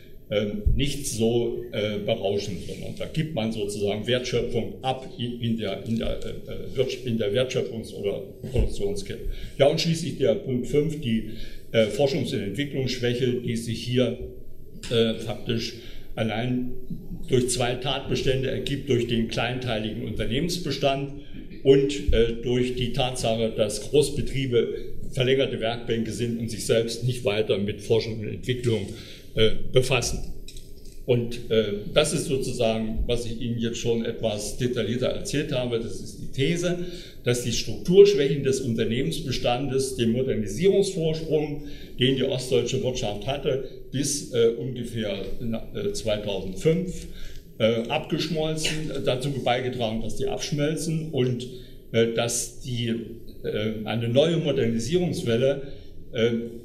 nicht so äh, berauschend, sondern da gibt man sozusagen Wertschöpfung ab in der, in der, in der Wertschöpfungs- oder Produktionskette. Ja, und schließlich der Punkt 5, die Forschungs- und Entwicklungsschwäche, die sich hier faktisch allein durch zwei Tatbestände ergibt, durch den kleinteiligen Unternehmensbestand und durch die Tatsache, dass Großbetriebe verlängerte Werkbänke sind und sich selbst nicht weiter mit Forschung und Entwicklung äh, befassen. Und äh, das ist sozusagen, was ich Ihnen jetzt schon etwas detaillierter erzählt habe. Das ist die These, dass die Strukturschwächen des Unternehmensbestandes den Modernisierungsvorsprung, den die ostdeutsche Wirtschaft hatte, bis äh, ungefähr 2005 äh, äh, abgeschmolzen, dazu beigetragen, dass die abschmelzen und äh, dass die eine neue Modernisierungswelle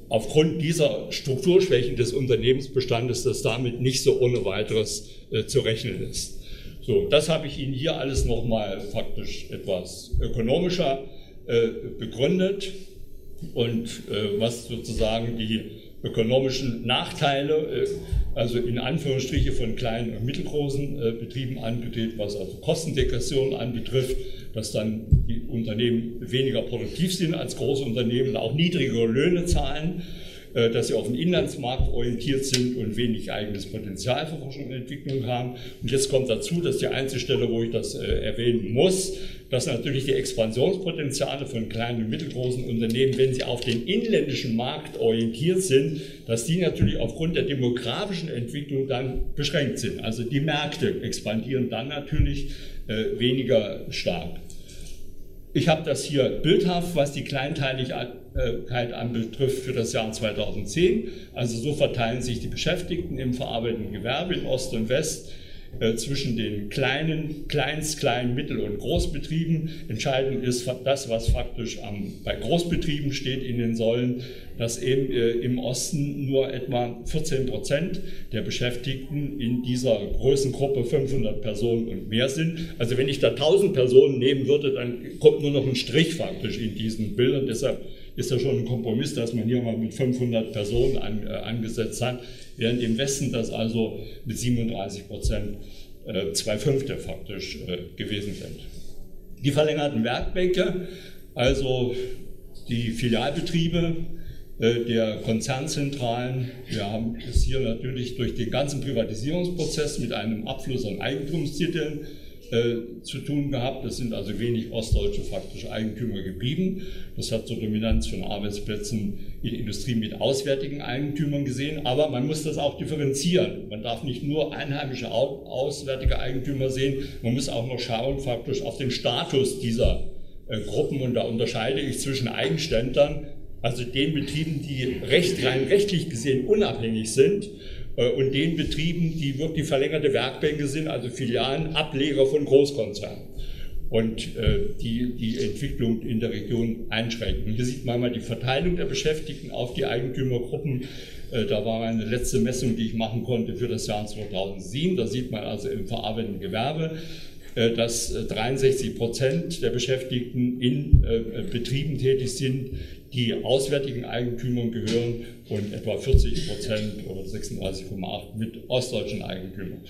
aufgrund dieser Strukturschwächen des Unternehmensbestandes, dass damit nicht so ohne weiteres äh, zu rechnen ist. So, das habe ich Ihnen hier alles nochmal faktisch etwas ökonomischer begründet und was sozusagen die ökonomischen Nachteile, also in Anführungsstriche von kleinen und mittelgroßen Betrieben angeht, was also Kostendegression anbetrifft, dass dann die Unternehmen weniger produktiv sind als große Unternehmen, auch niedrigere Löhne zahlen, äh, dass sie auf den Inlandsmarkt orientiert sind und wenig eigenes Potenzial für Forschung und Entwicklung haben. Und jetzt kommt dazu, dass die Einzelstelle, wo ich das äh, erwähnen muss, dass natürlich die Expansionspotenziale von kleinen und mittelgroßen Unternehmen, wenn sie auf den inländischen Markt orientiert sind, dass die natürlich aufgrund der demografischen Entwicklung dann beschränkt sind. Also die Märkte expandieren dann natürlich äh, weniger stark. Ich habe das hier bildhaft, was die Kleinteiligkeit anbetrifft für das Jahr 2010. Also so verteilen sich die Beschäftigten im verarbeitenden Gewerbe in Ost und West äh, zwischen den kleinen, Kleinst-, Klein-, Mittel- und Großbetrieben. Entscheidend ist das, was faktisch am, bei Großbetrieben steht in den Säulen, dass eben äh, im Osten nur etwa 14 Prozent der Beschäftigten in dieser Größengruppe 500 Personen und mehr sind. Also wenn ich da 1000 Personen nehmen würde, dann kommt nur noch ein Strich faktisch in diesen Bildern. Deshalb ist ja schon ein Kompromiss, dass man hier mal mit 500 Personen an, äh, angesetzt hat während im Westen das also mit 37 Prozent äh, zwei Fünfte faktisch äh, gewesen sind. Die verlängerten Werkbänke, also die Filialbetriebe äh, der Konzernzentralen, wir haben es hier natürlich durch den ganzen Privatisierungsprozess mit einem Abfluss an Eigentumstiteln äh, zu tun gehabt. Es sind also wenig ostdeutsche faktische Eigentümer geblieben. Das hat zur Dominanz von Arbeitsplätzen in Industrie mit auswärtigen Eigentümern gesehen. Aber man muss das auch differenzieren. Man darf nicht nur einheimische auswärtige Eigentümer sehen. Man muss auch noch schauen faktisch auf den Status dieser äh, Gruppen. Und da unterscheide ich zwischen Eigenständlern, also den Betrieben, die recht, rein rechtlich gesehen unabhängig sind, und den Betrieben, die wirklich verlängerte Werkbänke sind, also Filialen, Ableger von Großkonzernen. und äh, die die Entwicklung in der Region einschränken. Hier sieht man mal die Verteilung der Beschäftigten auf die Eigentümergruppen. Äh, da war meine letzte Messung, die ich machen konnte für das Jahr 2007. Da sieht man also im verarbeitenden Gewerbe, äh, dass 63 Prozent der Beschäftigten in Betrieben tätig sind, die auswärtigen Eigentümern gehören und etwa 40 Prozent oder 36,8 mit ostdeutschen Eigentümern.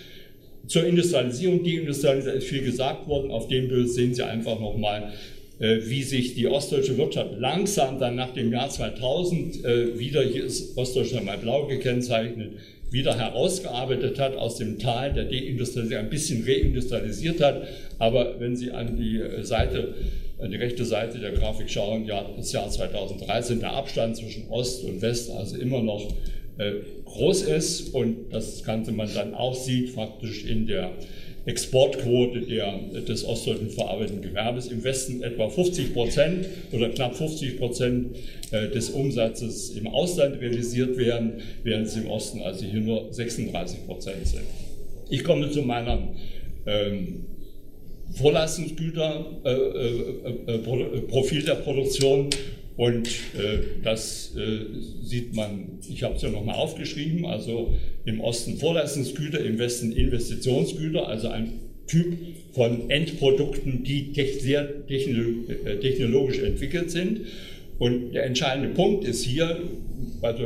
Zur Industrialisierung, Deindustrialisierung ist viel gesagt worden. Auf dem Bild sehen Sie einfach nochmal, äh, wie sich die ostdeutsche Wirtschaft langsam dann nach dem Jahr 2000 äh, wieder, hier ist Ostdeutschland mal blau gekennzeichnet, wieder herausgearbeitet hat aus dem Tal der Deindustrialisierung, ein bisschen reindustrialisiert hat. Aber wenn Sie an die äh, Seite, an die rechte Seite der Grafik schauen, ja, das Jahr 2013, der Abstand zwischen Ost und West, also immer noch groß ist und das Ganze man dann auch sieht, faktisch in der Exportquote der, des ostdeutschen verarbeitenden Gewerbes im Westen etwa 50 Prozent oder knapp 50 Prozent äh, des Umsatzes im Ausland realisiert werden, während es im Osten also hier nur 36 Prozent sind. Ich komme zu meinem ähm, Vorleistungsgüterprofil äh, äh, äh der Produktion und äh, das äh, sieht man, ich habe es ja nochmal aufgeschrieben, also im Osten Vorleistungsgüter, im Westen Investitionsgüter, also ein Typ von Endprodukten, die sehr äh, technologisch entwickelt sind. Und der entscheidende Punkt ist hier, also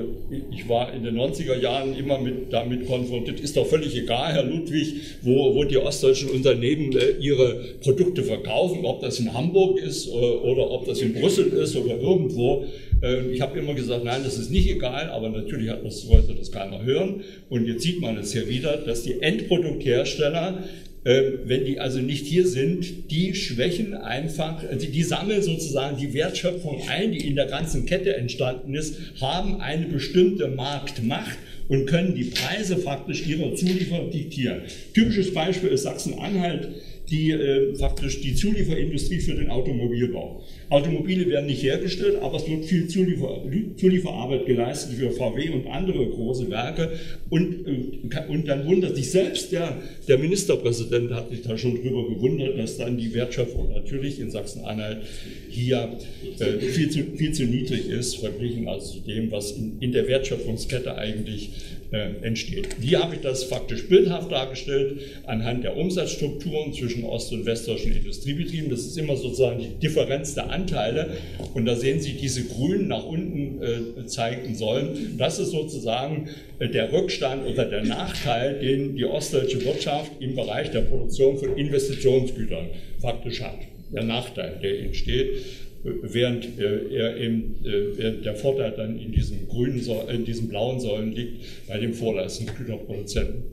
ich war in den 90er Jahren immer mit, damit konfrontiert, ist doch völlig egal, Herr Ludwig, wo, wo die ostdeutschen Unternehmen äh, ihre Produkte verkaufen, ob das in Hamburg ist oder, äh, oder ob das in Brüssel ist oder irgendwo. Äh, ich habe immer gesagt, nein, das ist nicht egal, aber natürlich hat das, wollte das keiner hören. Und jetzt sieht man es hier wieder, dass die Endprodukthersteller ähm, wenn die also nicht hier sind, die schwächen einfach, also die sammeln sozusagen die Wertschöpfung ein, die in der ganzen Kette entstanden ist, haben eine bestimmte Marktmacht und können die Preise faktisch ihrer Zulieferer diktieren. Typisches Beispiel ist Sachsen-Anhalt die äh, faktisch die Zulieferindustrie für den Automobilbau. Automobile werden nicht hergestellt, aber es wird viel Zuliefer, Zulieferarbeit geleistet für VW und andere große Werke. Und, äh, und dann wundert sich selbst der, der Ministerpräsident, hat sich da schon drüber gewundert, dass dann die Wertschöpfung natürlich in Sachsen-Anhalt hier äh, viel, zu, viel zu niedrig ist, verglichen also zu dem, was in, in der Wertschöpfungskette eigentlich entsteht. Wie habe ich das faktisch bildhaft dargestellt? Anhand der Umsatzstrukturen zwischen ost- und westdeutschen Industriebetrieben. Das ist immer sozusagen die Differenz der Anteile. Und da sehen Sie diese grünen nach unten äh, zeigen sollen. Das ist sozusagen äh, der Rückstand oder der Nachteil, den die ostdeutsche Wirtschaft im Bereich der Produktion von Investitionsgütern faktisch hat. Der Nachteil, der entsteht während äh, er eben, äh, der Vorteil dann in diesen grünen, in diesen blauen Säulen liegt bei dem Vorleistungsgüterproduzenten.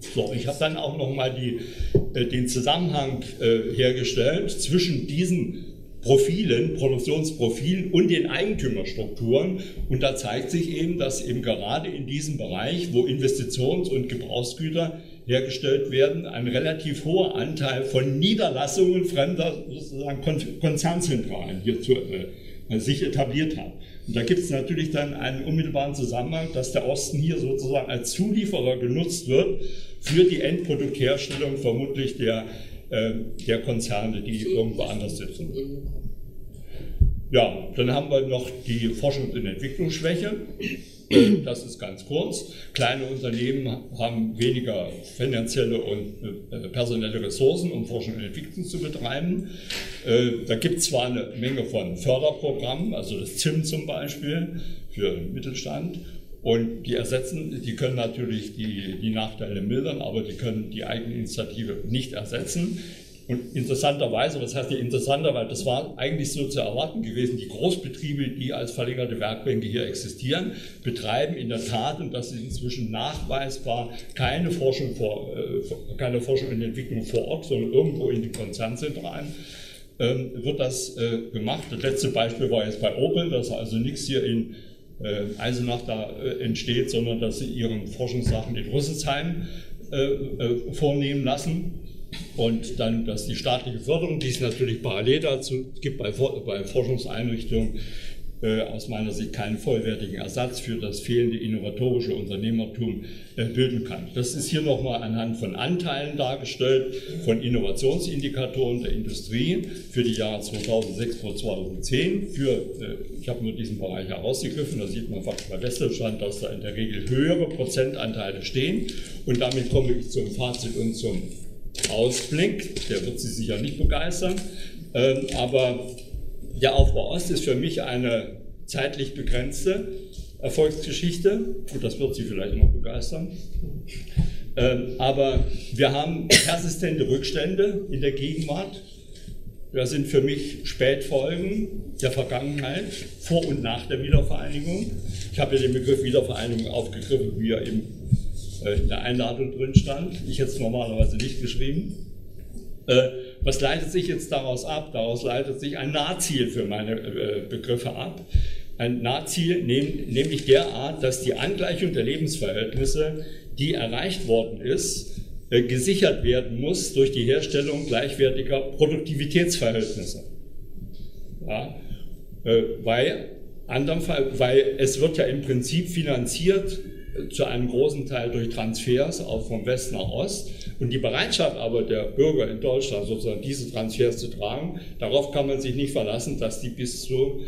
So, ich habe dann auch nochmal äh, den Zusammenhang äh, hergestellt zwischen diesen Profilen, Produktionsprofilen und den Eigentümerstrukturen. Und da zeigt sich eben, dass eben gerade in diesem Bereich, wo Investitions- und Gebrauchsgüter hergestellt werden, ein relativ hoher Anteil von Niederlassungen fremder sozusagen Konzernzentralen hier zu, äh, sich etabliert hat. Und da gibt es natürlich dann einen unmittelbaren Zusammenhang, dass der Osten hier sozusagen als Zulieferer genutzt wird für die Endproduktherstellung vermutlich der, äh, der Konzerne, die irgendwo anders sitzen. Ja, dann haben wir noch die Forschungs- und Entwicklungsschwäche. Das ist ganz kurz. Kleine Unternehmen haben weniger finanzielle und äh, personelle Ressourcen, um Forschung und Entwicklung zu betreiben. Äh, da gibt es zwar eine Menge von Förderprogrammen, also das ZIM zum Beispiel für den Mittelstand, und die ersetzen, die können natürlich die, die Nachteile mildern, aber die können die Eigeninitiative nicht ersetzen. Und interessanterweise, was heißt hier interessanterweise, das war eigentlich so zu erwarten gewesen, die Großbetriebe, die als verlängerte Werkbänke hier existieren, betreiben in der Tat, und das ist inzwischen nachweisbar, keine Forschung, vor, äh, keine Forschung und Entwicklung vor Ort, sondern irgendwo in den Konzernzentralen ähm, wird das äh, gemacht. Das letzte Beispiel war jetzt bei Opel, dass also nichts hier in äh, Eisenach da entsteht, sondern dass sie ihren Forschungssachen in Rüsselsheim vornehmen lassen. Und dann, dass die staatliche Förderung, die es natürlich parallel dazu gibt bei, bei Forschungseinrichtungen, äh, aus meiner Sicht keinen vollwertigen Ersatz für das fehlende innovatorische Unternehmertum äh, bilden kann. Das ist hier nochmal anhand von Anteilen dargestellt, von Innovationsindikatoren der Industrie für die Jahre 2006 bis 2010. Für, äh, ich habe nur diesen Bereich herausgegriffen, da sieht man bei Westdeutschland, dass da in der Regel höhere Prozentanteile stehen. Und damit komme ich zum Fazit und zum Ausblick. Der wird Sie sicher nicht begeistern. Ähm, aber der Aufbau Ost ist für mich eine zeitlich begrenzte Erfolgsgeschichte. Gut, das wird Sie vielleicht noch begeistern. Ähm, aber wir haben persistente Rückstände in der Gegenwart. Das sind für mich Spätfolgen der Vergangenheit, vor und nach der Wiedervereinigung. Ich habe ja den Begriff Wiedervereinigung aufgegriffen, wie er im, in der Einladung drin stand. Ich hätte es normalerweise nicht geschrieben. Äh, was leitet sich jetzt daraus ab? Daraus leitet sich ein Nahziel für meine äh, Begriffe ab. Ein Nahziel, nämlich der Art, dass die Angleichung der Lebensverhältnisse, die erreicht worden ist, äh, gesichert werden muss durch die Herstellung gleichwertiger Produktivitätsverhältnisse. Ja, weil, andernfalls, weil es wird ja im Prinzip finanziert zu einem großen Teil durch Transfers, auch vom West nach Ost. Und die Bereitschaft aber der Bürger in Deutschland, sozusagen diese Transfers zu tragen, darauf kann man sich nicht verlassen, dass die bis zu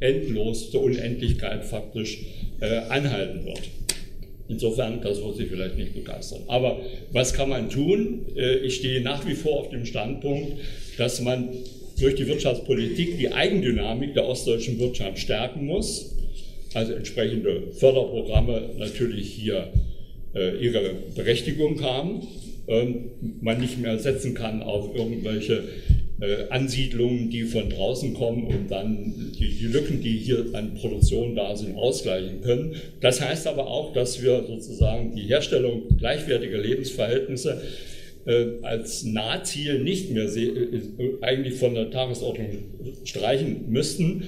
endlos, zur Unendlichkeit faktisch äh, anhalten wird. Insofern, das wird Sie vielleicht nicht begeistern. Aber was kann man tun? Äh, ich stehe nach wie vor auf dem Standpunkt, dass man durch die Wirtschaftspolitik die Eigendynamik der ostdeutschen Wirtschaft stärken muss also entsprechende Förderprogramme natürlich hier äh, ihre Berechtigung haben. Ähm, man nicht mehr setzen kann auf irgendwelche äh, Ansiedlungen, die von draußen kommen und dann die, die, Lücken, die hier an Produktion da sind, ausgleichen können. Das heißt aber auch, dass wir sozusagen die Herstellung gleichwertiger Lebensverhältnisse äh, als Nahziel nicht mehr äh, eigentlich von der Tagesordnung streichen müssten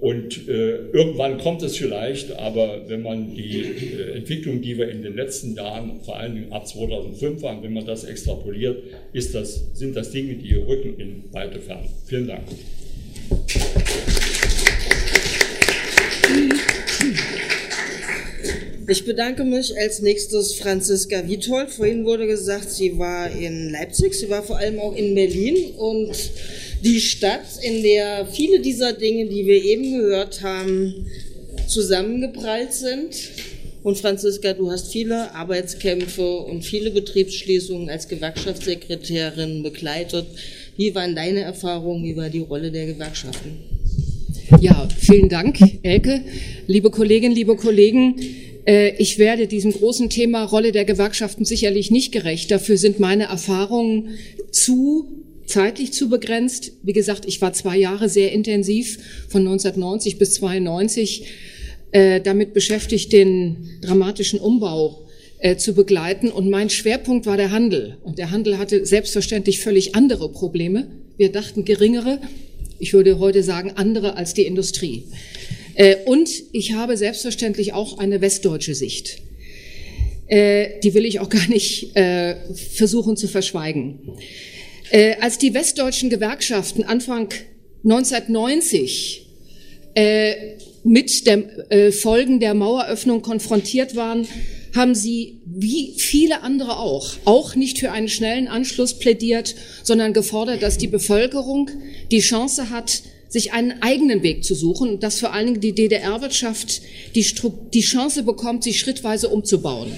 und äh, irgendwann kommt es vielleicht, aber wenn man die äh, Entwicklung, die wir in den letzten Jahren, vor allen Dingen ab 2005 haben, wenn man das extrapoliert, ist das, sind das Dinge, die rücken in weite Ferne. Vielen Dank. Ich bedanke mich als nächstes Franziska Witold. Vorhin wurde gesagt, sie war in Leipzig, sie war vor allem auch in Berlin und die Stadt, in der viele dieser Dinge, die wir eben gehört haben, zusammengeprallt sind. Und Franziska, du hast viele Arbeitskämpfe und viele Betriebsschließungen als Gewerkschaftssekretärin begleitet. Wie waren deine Erfahrungen? War die Rolle der Gewerkschaften? Ja, vielen Dank, Elke. Liebe Kolleginnen, liebe Kollegen, äh, ich werde diesem großen Thema Rolle der Gewerkschaften sicherlich nicht gerecht. Dafür sind meine Erfahrungen zu zeitlich zu begrenzt. Wie gesagt, ich war zwei Jahre sehr intensiv von 1990 bis 92 äh, damit beschäftigt, den dramatischen Umbau äh, zu begleiten. Und mein Schwerpunkt war der Handel. Und der Handel hatte selbstverständlich völlig andere Probleme. Wir dachten geringere. Ich würde heute sagen andere als die Industrie. Äh, und ich habe selbstverständlich auch eine westdeutsche Sicht. Äh, die will ich auch gar nicht äh, versuchen zu verschweigen. Äh, als die westdeutschen Gewerkschaften Anfang 1990 äh, mit den äh, Folgen der Maueröffnung konfrontiert waren, haben sie wie viele andere auch, auch nicht für einen schnellen Anschluss plädiert, sondern gefordert, dass die Bevölkerung die Chance hat, sich einen eigenen Weg zu suchen und dass vor allen Dingen die DDR-Wirtschaft die, die Chance bekommt, sich schrittweise umzubauen.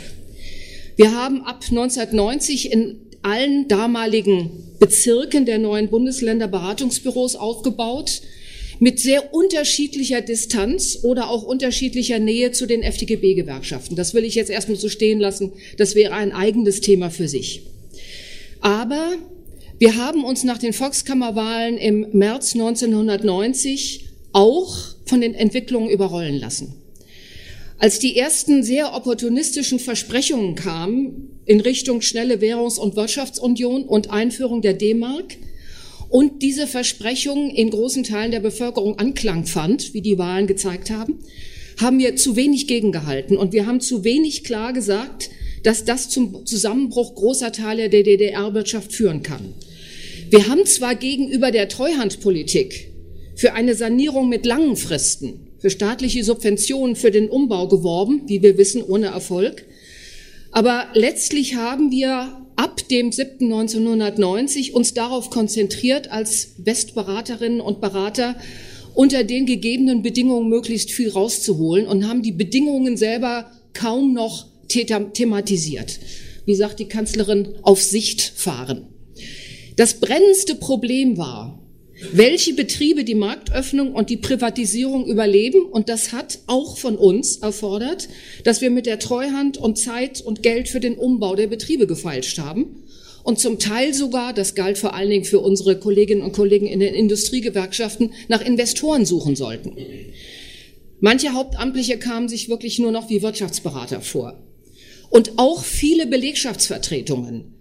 Wir haben ab 1990 in allen damaligen Bezirken der neuen Bundesländer Beratungsbüros aufgebaut mit sehr unterschiedlicher Distanz oder auch unterschiedlicher Nähe zu den FDGB-Gewerkschaften. Das will ich jetzt erstmal so stehen lassen. Das wäre ein eigenes Thema für sich. Aber wir haben uns nach den Volkskammerwahlen im März 1990 auch von den Entwicklungen überrollen lassen. Als die ersten sehr opportunistischen Versprechungen kamen, in Richtung schnelle Währungs- und Wirtschaftsunion und Einführung der D-Mark und diese Versprechung in großen Teilen der Bevölkerung Anklang fand, wie die Wahlen gezeigt haben, haben wir zu wenig gegengehalten und wir haben zu wenig klar gesagt, dass das zum Zusammenbruch großer Teile der DDR-Wirtschaft führen kann. Wir haben zwar gegenüber der Treuhandpolitik für eine Sanierung mit langen Fristen, für staatliche Subventionen für den Umbau geworben, wie wir wissen, ohne Erfolg. Aber letztlich haben wir ab dem 7. 1990 uns darauf konzentriert, als Westberaterinnen und Berater unter den gegebenen Bedingungen möglichst viel rauszuholen und haben die Bedingungen selber kaum noch thematisiert. Wie sagt die Kanzlerin, auf Sicht fahren. Das brennendste Problem war, welche Betriebe die Marktöffnung und die Privatisierung überleben. Und das hat auch von uns erfordert, dass wir mit der Treuhand und Zeit und Geld für den Umbau der Betriebe gefeilscht haben. Und zum Teil sogar, das galt vor allen Dingen für unsere Kolleginnen und Kollegen in den Industriegewerkschaften, nach Investoren suchen sollten. Manche Hauptamtliche kamen sich wirklich nur noch wie Wirtschaftsberater vor. Und auch viele Belegschaftsvertretungen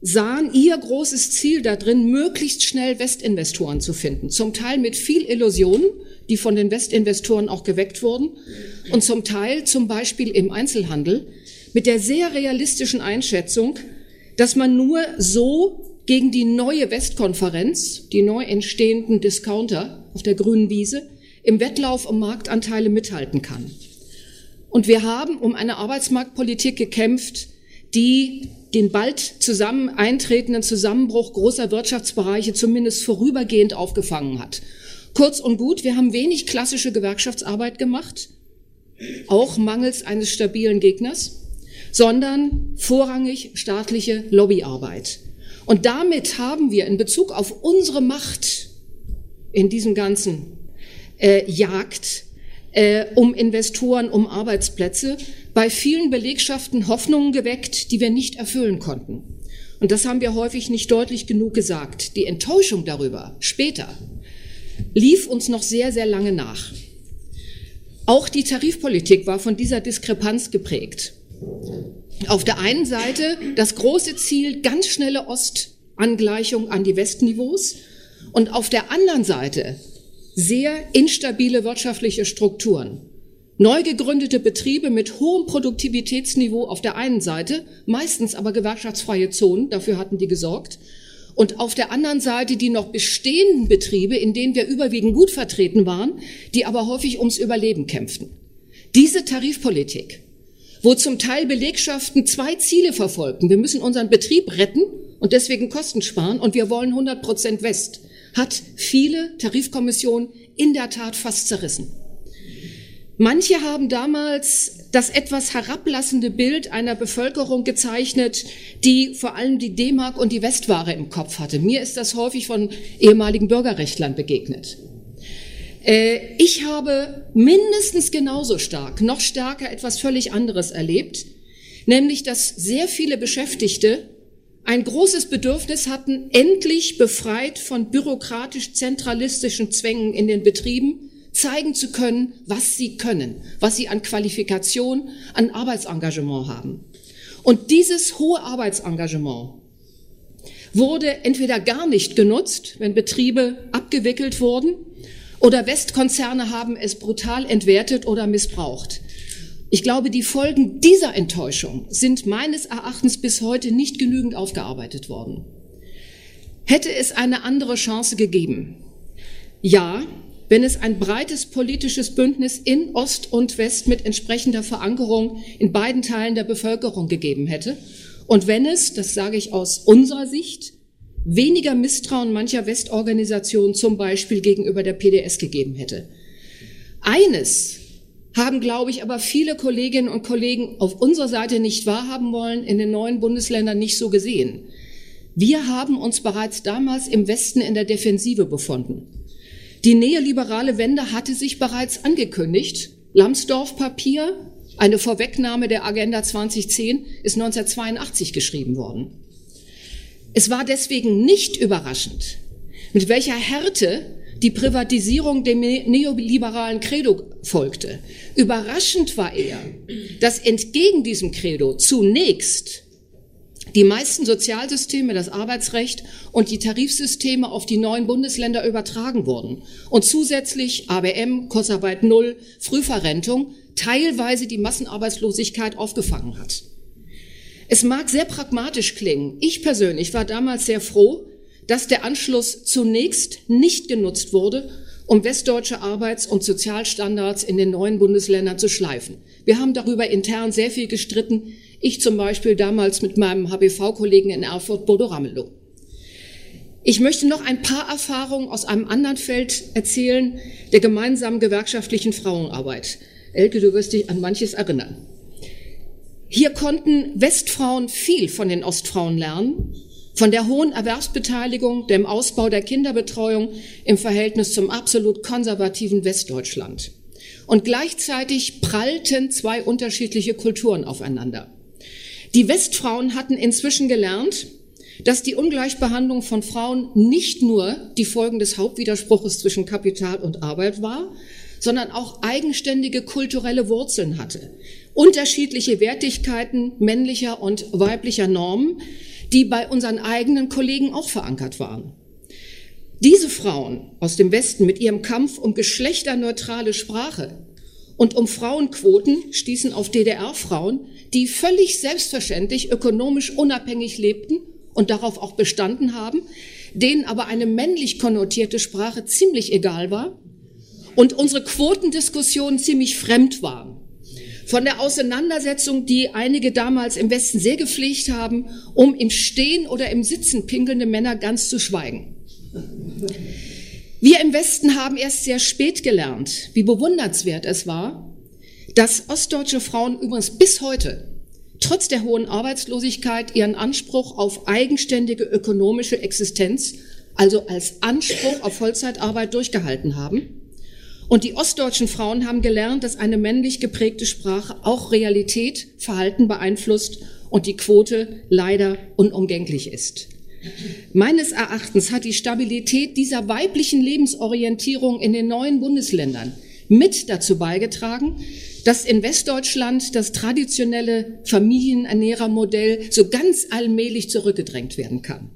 sahen ihr großes Ziel darin, möglichst schnell Westinvestoren zu finden. Zum Teil mit viel Illusionen, die von den Westinvestoren auch geweckt wurden. Und zum Teil, zum Beispiel im Einzelhandel, mit der sehr realistischen Einschätzung, dass man nur so gegen die neue Westkonferenz, die neu entstehenden Discounter auf der grünen Wiese, im Wettlauf um Marktanteile mithalten kann. Und wir haben um eine Arbeitsmarktpolitik gekämpft, die den bald zusammen eintretenden Zusammenbruch großer Wirtschaftsbereiche zumindest vorübergehend aufgefangen hat. Kurz und gut, wir haben wenig klassische Gewerkschaftsarbeit gemacht, auch mangels eines stabilen Gegners, sondern vorrangig staatliche Lobbyarbeit. Und damit haben wir in Bezug auf unsere Macht in diesem ganzen äh, Jagd äh, um Investoren, um Arbeitsplätze, bei vielen Belegschaften Hoffnungen geweckt, die wir nicht erfüllen konnten. Und das haben wir häufig nicht deutlich genug gesagt. Die Enttäuschung darüber später lief uns noch sehr, sehr lange nach. Auch die Tarifpolitik war von dieser Diskrepanz geprägt. Auf der einen Seite das große Ziel, ganz schnelle Ostangleichung an die Westniveaus und auf der anderen Seite sehr instabile wirtschaftliche Strukturen. Neu gegründete Betriebe mit hohem Produktivitätsniveau auf der einen Seite, meistens aber gewerkschaftsfreie Zonen, dafür hatten die gesorgt. Und auf der anderen Seite die noch bestehenden Betriebe, in denen wir überwiegend gut vertreten waren, die aber häufig ums Überleben kämpften. Diese Tarifpolitik, wo zum Teil Belegschaften zwei Ziele verfolgten. Wir müssen unseren Betrieb retten und deswegen Kosten sparen und wir wollen 100 Prozent West hat viele Tarifkommissionen in der Tat fast zerrissen. Manche haben damals das etwas herablassende Bild einer Bevölkerung gezeichnet, die vor allem die D-Mark und die Westware im Kopf hatte. Mir ist das häufig von ehemaligen Bürgerrechtlern begegnet. Äh, ich habe mindestens genauso stark, noch stärker etwas völlig anderes erlebt, nämlich dass sehr viele Beschäftigte ein großes Bedürfnis hatten, endlich befreit von bürokratisch-zentralistischen Zwängen in den Betrieben zeigen zu können, was sie können, was sie an Qualifikation, an Arbeitsengagement haben. Und dieses hohe Arbeitsengagement wurde entweder gar nicht genutzt, wenn Betriebe abgewickelt wurden, oder Westkonzerne haben es brutal entwertet oder missbraucht. Ich glaube, die Folgen dieser Enttäuschung sind meines Erachtens bis heute nicht genügend aufgearbeitet worden. Hätte es eine andere Chance gegeben? Ja, wenn es ein breites politisches Bündnis in Ost und West mit entsprechender Verankerung in beiden Teilen der Bevölkerung gegeben hätte und wenn es, das sage ich aus unserer Sicht, weniger Misstrauen mancher Westorganisationen zum Beispiel gegenüber der PDS gegeben hätte. Eines haben, glaube ich, aber viele Kolleginnen und Kollegen auf unserer Seite nicht wahrhaben wollen, in den neuen Bundesländern nicht so gesehen. Wir haben uns bereits damals im Westen in der Defensive befunden. Die neoliberale Wende hatte sich bereits angekündigt. Lambsdorff-Papier, eine Vorwegnahme der Agenda 2010, ist 1982 geschrieben worden. Es war deswegen nicht überraschend, mit welcher Härte die Privatisierung dem neoliberalen Credo folgte. Überraschend war eher, dass entgegen diesem Credo zunächst die meisten Sozialsysteme, das Arbeitsrecht und die Tarifsysteme auf die neuen Bundesländer übertragen wurden und zusätzlich ABM, Kurzarbeit Null, Frühverrentung teilweise die Massenarbeitslosigkeit aufgefangen hat. Es mag sehr pragmatisch klingen. Ich persönlich war damals sehr froh, dass der Anschluss zunächst nicht genutzt wurde, um westdeutsche Arbeits- und Sozialstandards in den neuen Bundesländern zu schleifen. Wir haben darüber intern sehr viel gestritten. Ich zum Beispiel damals mit meinem HBV-Kollegen in Erfurt, Bodo Ramelow. Ich möchte noch ein paar Erfahrungen aus einem anderen Feld erzählen, der gemeinsamen gewerkschaftlichen Frauenarbeit. Elke, du wirst dich an manches erinnern. Hier konnten Westfrauen viel von den Ostfrauen lernen, von der hohen Erwerbsbeteiligung, dem Ausbau der Kinderbetreuung im Verhältnis zum absolut konservativen Westdeutschland. Und gleichzeitig prallten zwei unterschiedliche Kulturen aufeinander. Die Westfrauen hatten inzwischen gelernt, dass die Ungleichbehandlung von Frauen nicht nur die Folgen des Hauptwiderspruches zwischen Kapital und Arbeit war, sondern auch eigenständige kulturelle Wurzeln hatte. Unterschiedliche Wertigkeiten männlicher und weiblicher Normen, die bei unseren eigenen Kollegen auch verankert waren. Diese Frauen aus dem Westen mit ihrem Kampf um geschlechterneutrale Sprache und um Frauenquoten stießen auf DDR-Frauen, die völlig selbstverständlich ökonomisch unabhängig lebten und darauf auch bestanden haben, denen aber eine männlich konnotierte Sprache ziemlich egal war und unsere Quotendiskussionen ziemlich fremd waren. Von der Auseinandersetzung, die einige damals im Westen sehr gepflegt haben, um im Stehen oder im Sitzen pinkelnde Männer ganz zu schweigen. Wir im Westen haben erst sehr spät gelernt, wie bewundernswert es war, dass ostdeutsche Frauen übrigens bis heute trotz der hohen Arbeitslosigkeit ihren Anspruch auf eigenständige ökonomische Existenz, also als Anspruch auf Vollzeitarbeit durchgehalten haben und die ostdeutschen Frauen haben gelernt, dass eine männlich geprägte Sprache auch Realität, Verhalten beeinflusst und die Quote leider unumgänglich ist. Meines Erachtens hat die Stabilität dieser weiblichen Lebensorientierung in den neuen Bundesländern mit dazu beigetragen, dass in Westdeutschland das traditionelle Familienernährermodell so ganz allmählich zurückgedrängt werden kann.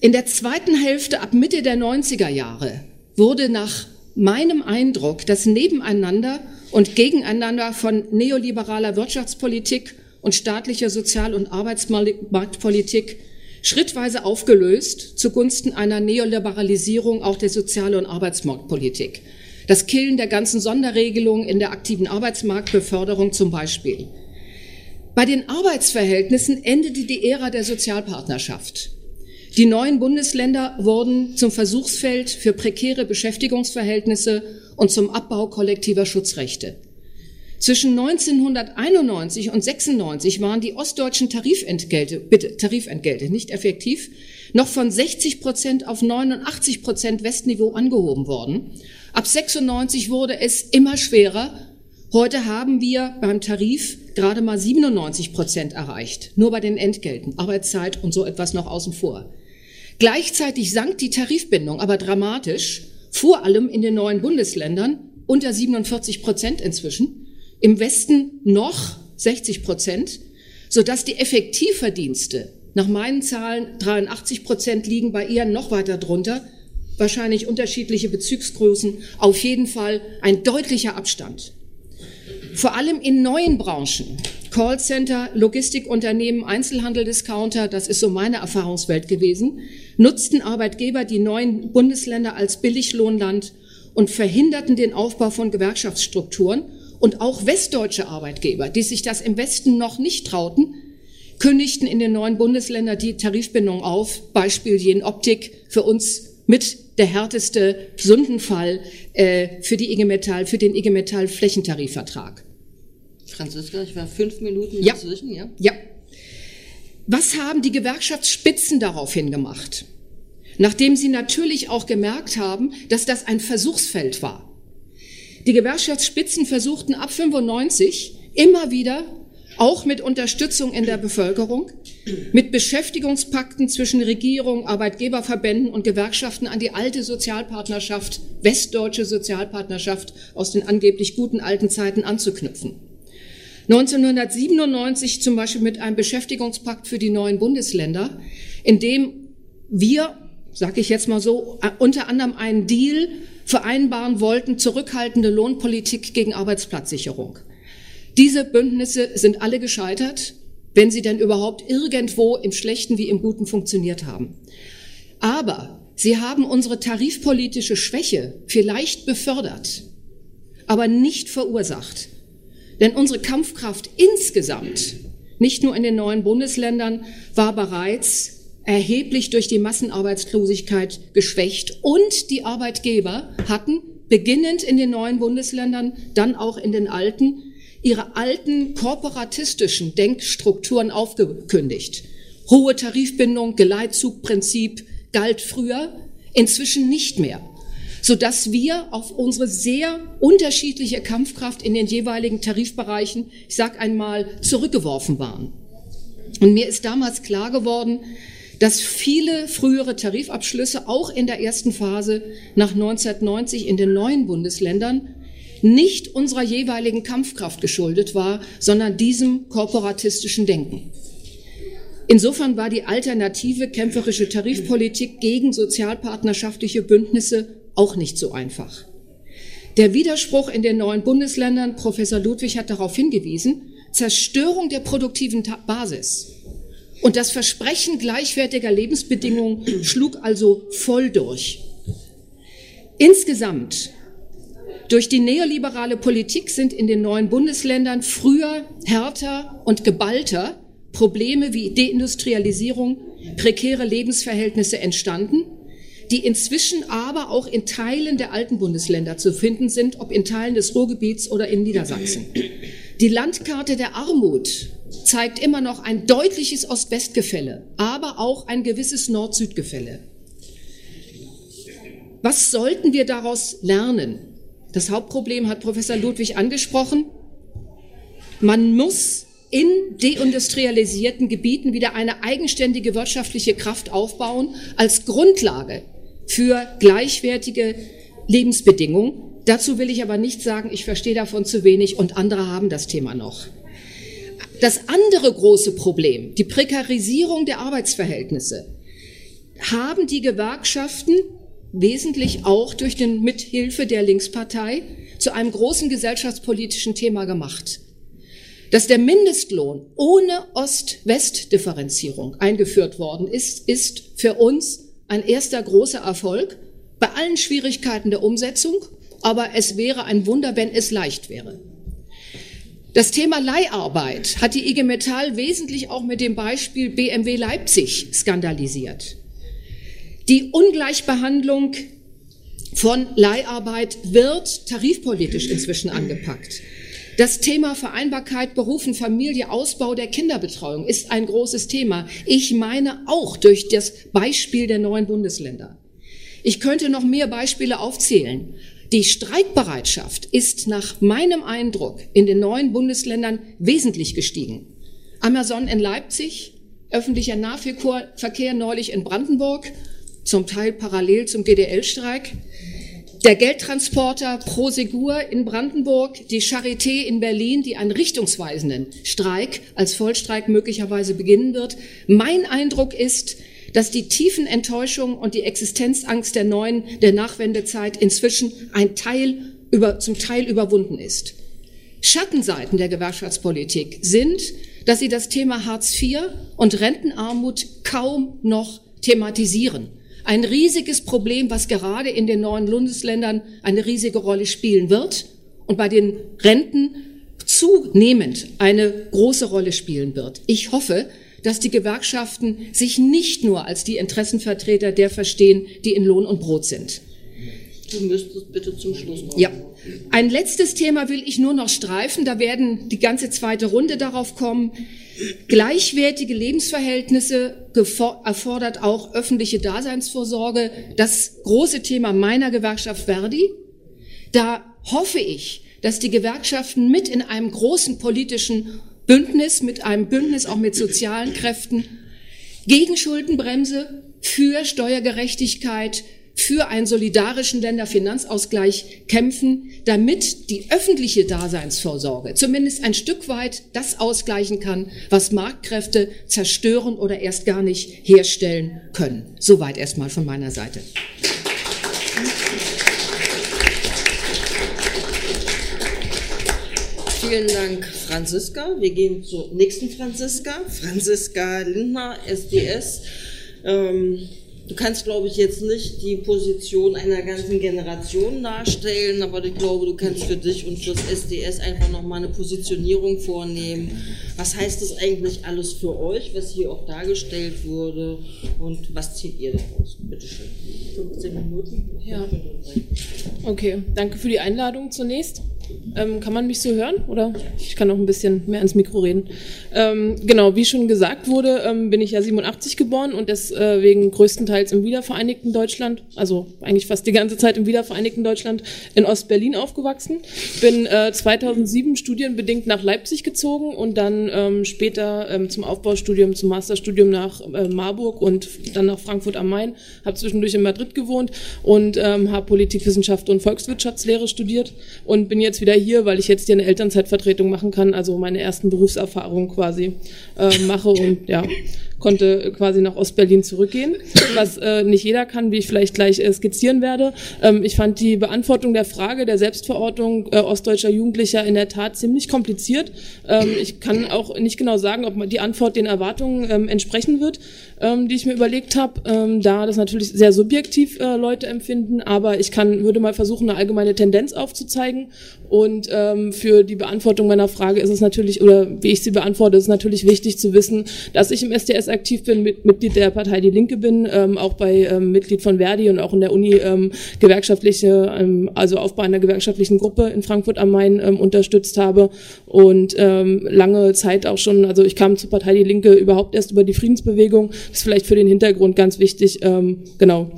In der zweiten Hälfte ab Mitte der 90er Jahre wurde nach meinem Eindruck das Nebeneinander und Gegeneinander von neoliberaler Wirtschaftspolitik und staatlicher Sozial- und Arbeitsmarktpolitik schrittweise aufgelöst zugunsten einer Neoliberalisierung auch der Sozial- und Arbeitsmarktpolitik. Das Killen der ganzen Sonderregelungen in der aktiven Arbeitsmarktbeförderung zum Beispiel. Bei den Arbeitsverhältnissen endete die Ära der Sozialpartnerschaft. Die neuen Bundesländer wurden zum Versuchsfeld für prekäre Beschäftigungsverhältnisse und zum Abbau kollektiver Schutzrechte. Zwischen 1991 und 96 waren die ostdeutschen Tarifentgelte, bitte Tarifentgelte, nicht effektiv, noch von 60 Prozent auf 89 Prozent Westniveau angehoben worden. Ab 96 wurde es immer schwerer. Heute haben wir beim Tarif gerade mal 97 Prozent erreicht, nur bei den Entgelten, Arbeitszeit und so etwas noch außen vor. Gleichzeitig sank die Tarifbindung aber dramatisch, vor allem in den neuen Bundesländern, unter 47 Prozent inzwischen, im Westen noch 60 Prozent, sodass die Effektivverdienste nach meinen Zahlen 83 Prozent liegen, bei ihr noch weiter drunter, wahrscheinlich unterschiedliche Bezugsgrößen, auf jeden Fall ein deutlicher Abstand. Vor allem in neuen Branchen, Callcenter, Logistikunternehmen, Einzelhandel, Discounter, das ist so meine Erfahrungswelt gewesen, nutzten Arbeitgeber die neuen Bundesländer als Billiglohnland und verhinderten den Aufbau von Gewerkschaftsstrukturen. Und auch westdeutsche Arbeitgeber, die sich das im Westen noch nicht trauten, kündigten in den neuen Bundesländern die Tarifbindung auf. Beispiel Jen Optik für uns mit der härteste Sündenfall äh, für die IG Metall, für den IG Metall Flächentarifvertrag. Franziska, ich war fünf Minuten ja. dazwischen, ja? Ja. Was haben die Gewerkschaftsspitzen daraufhin gemacht? Nachdem sie natürlich auch gemerkt haben, dass das ein Versuchsfeld war. Die Gewerkschaftsspitzen versuchten ab 95 immer wieder, auch mit Unterstützung in der Bevölkerung, mit Beschäftigungspakten zwischen Regierung, Arbeitgeberverbänden und Gewerkschaften an die alte Sozialpartnerschaft, westdeutsche Sozialpartnerschaft aus den angeblich guten alten Zeiten anzuknüpfen. 1997 zum Beispiel mit einem Beschäftigungspakt für die neuen Bundesländer, in dem wir, sage ich jetzt mal so, unter anderem einen Deal vereinbaren wollten, zurückhaltende Lohnpolitik gegen Arbeitsplatzsicherung. Diese Bündnisse sind alle gescheitert, wenn sie denn überhaupt irgendwo im Schlechten wie im Guten funktioniert haben. Aber Sie haben unsere tarifpolitische Schwäche vielleicht befördert, aber nicht verursacht. Denn unsere Kampfkraft insgesamt, nicht nur in den neuen Bundesländern, war bereits erheblich durch die Massenarbeitslosigkeit geschwächt und die Arbeitgeber hatten, beginnend in den neuen Bundesländern, dann auch in den alten, ihre alten korporatistischen Denkstrukturen aufgekündigt. Hohe Tarifbindung, Geleitzugprinzip galt früher, inzwischen nicht mehr, sodass wir auf unsere sehr unterschiedliche Kampfkraft in den jeweiligen Tarifbereichen, ich sag einmal, zurückgeworfen waren. Und mir ist damals klar geworden, dass viele frühere Tarifabschlüsse auch in der ersten Phase nach 1990 in den neuen Bundesländern nicht unserer jeweiligen Kampfkraft geschuldet war, sondern diesem korporatistischen Denken. Insofern war die alternative kämpferische Tarifpolitik gegen sozialpartnerschaftliche Bündnisse auch nicht so einfach. Der Widerspruch in den neuen Bundesländern, Professor Ludwig hat darauf hingewiesen, Zerstörung der produktiven Basis und das Versprechen gleichwertiger Lebensbedingungen schlug also voll durch. Insgesamt durch die neoliberale Politik sind in den neuen Bundesländern früher härter und geballter Probleme wie Deindustrialisierung, prekäre Lebensverhältnisse entstanden, die inzwischen aber auch in Teilen der alten Bundesländer zu finden sind, ob in Teilen des Ruhrgebiets oder in Niedersachsen. Die Landkarte der Armut zeigt immer noch ein deutliches Ost-West-Gefälle, aber auch ein gewisses Nord-Süd-Gefälle. Was sollten wir daraus lernen? Das Hauptproblem hat Professor Ludwig angesprochen. Man muss in deindustrialisierten Gebieten wieder eine eigenständige wirtschaftliche Kraft aufbauen als Grundlage für gleichwertige Lebensbedingungen. Dazu will ich aber nicht sagen, ich verstehe davon zu wenig und andere haben das Thema noch. Das andere große Problem, die Prekarisierung der Arbeitsverhältnisse, haben die Gewerkschaften wesentlich auch durch den Mithilfe der Linkspartei zu einem großen gesellschaftspolitischen Thema gemacht. Dass der Mindestlohn ohne Ost-West-Differenzierung eingeführt worden ist, ist für uns ein erster großer Erfolg bei allen Schwierigkeiten der Umsetzung, aber es wäre ein Wunder, wenn es leicht wäre. Das Thema Leiharbeit hat die IG Metall wesentlich auch mit dem Beispiel BMW Leipzig skandalisiert. Die Ungleichbehandlung von Leiharbeit wird tarifpolitisch inzwischen angepackt. Das Thema Vereinbarkeit, Berufen, Familie, Ausbau der Kinderbetreuung ist ein großes Thema. Ich meine auch durch das Beispiel der neuen Bundesländer. Ich könnte noch mehr Beispiele aufzählen. Die Streikbereitschaft ist nach meinem Eindruck in den neuen Bundesländern wesentlich gestiegen. Amazon in Leipzig, öffentlicher Nahverkehr neulich in Brandenburg, zum Teil parallel zum GDL-Streik. Der Geldtransporter Prosegur in Brandenburg, die Charité in Berlin, die einen richtungsweisenden Streik als Vollstreik möglicherweise beginnen wird. Mein Eindruck ist, dass die tiefen Enttäuschungen und die Existenzangst der neuen, der Nachwendezeit inzwischen ein Teil über, zum Teil überwunden ist. Schattenseiten der Gewerkschaftspolitik sind, dass sie das Thema Hartz IV und Rentenarmut kaum noch thematisieren. Ein riesiges Problem, was gerade in den neuen Bundesländern eine riesige Rolle spielen wird und bei den Renten zunehmend eine große Rolle spielen wird. Ich hoffe, dass die Gewerkschaften sich nicht nur als die Interessenvertreter der verstehen, die in Lohn und Brot sind. Du müsstest bitte zum Schluss kommen. Ja. Ein letztes Thema will ich nur noch streifen. Da werden die ganze zweite Runde darauf kommen. Gleichwertige Lebensverhältnisse erfordert auch öffentliche Daseinsvorsorge. Das große Thema meiner Gewerkschaft Verdi. Da hoffe ich, dass die Gewerkschaften mit in einem großen politischen Bündnis, mit einem Bündnis auch mit sozialen Kräften gegen Schuldenbremse, für Steuergerechtigkeit, für einen solidarischen Länderfinanzausgleich kämpfen, damit die öffentliche Daseinsvorsorge zumindest ein Stück weit das ausgleichen kann, was Marktkräfte zerstören oder erst gar nicht herstellen können. Soweit erstmal von meiner Seite. Vielen Dank, Franziska. Wir gehen zur nächsten Franziska. Franziska Lindner, SDS. Ähm, du kannst, glaube ich, jetzt nicht die Position einer ganzen Generation darstellen, aber ich glaube, du kannst für dich und fürs SDS einfach nochmal eine Positionierung vornehmen. Was heißt das eigentlich alles für euch, was hier auch dargestellt wurde und was zieht ihr daraus? Bitte schön. 15 Minuten? Ja. Okay, danke für die Einladung zunächst. Ähm, kann man mich so hören? Oder ich kann auch ein bisschen mehr ins Mikro reden. Ähm, genau, wie schon gesagt wurde, ähm, bin ich ja 87 geboren und deswegen größtenteils im wiedervereinigten Deutschland, also eigentlich fast die ganze Zeit im wiedervereinigten Deutschland, in Ostberlin aufgewachsen. Bin äh, 2007 studienbedingt nach Leipzig gezogen und dann ähm, später ähm, zum Aufbaustudium, zum Masterstudium nach äh, Marburg und dann nach Frankfurt am Main. Habe zwischendurch in Madrid gewohnt und ähm, habe Politikwissenschaft und Volkswirtschaftslehre studiert und bin jetzt jetzt wieder hier, weil ich jetzt hier eine Elternzeitvertretung machen kann, also meine ersten Berufserfahrungen quasi äh, mache und ja, konnte quasi nach Ostberlin zurückgehen, was äh, nicht jeder kann, wie ich vielleicht gleich äh, skizzieren werde. Ähm, ich fand die Beantwortung der Frage der Selbstverortung äh, ostdeutscher Jugendlicher in der Tat ziemlich kompliziert. Ähm, ich kann auch nicht genau sagen, ob die Antwort den Erwartungen ähm, entsprechen wird, ähm, die ich mir überlegt habe, ähm, da das natürlich sehr subjektiv äh, Leute empfinden, aber ich kann würde mal versuchen, eine allgemeine Tendenz aufzuzeigen und ähm, für die Beantwortung meiner Frage ist es natürlich, oder wie ich sie beantworte, ist es natürlich wichtig zu wissen, dass ich im SDS aktiv bin, mit, Mitglied der Partei Die Linke bin, ähm, auch bei ähm, Mitglied von Verdi und auch in der Uni ähm, gewerkschaftliche, ähm, also Aufbau einer gewerkschaftlichen Gruppe in Frankfurt am Main ähm, unterstützt habe und ähm, lange Zeit auch schon, also ich kam zur Partei Die Linke überhaupt erst über die Friedensbewegung. Das ist vielleicht für den Hintergrund ganz wichtig, ähm, genau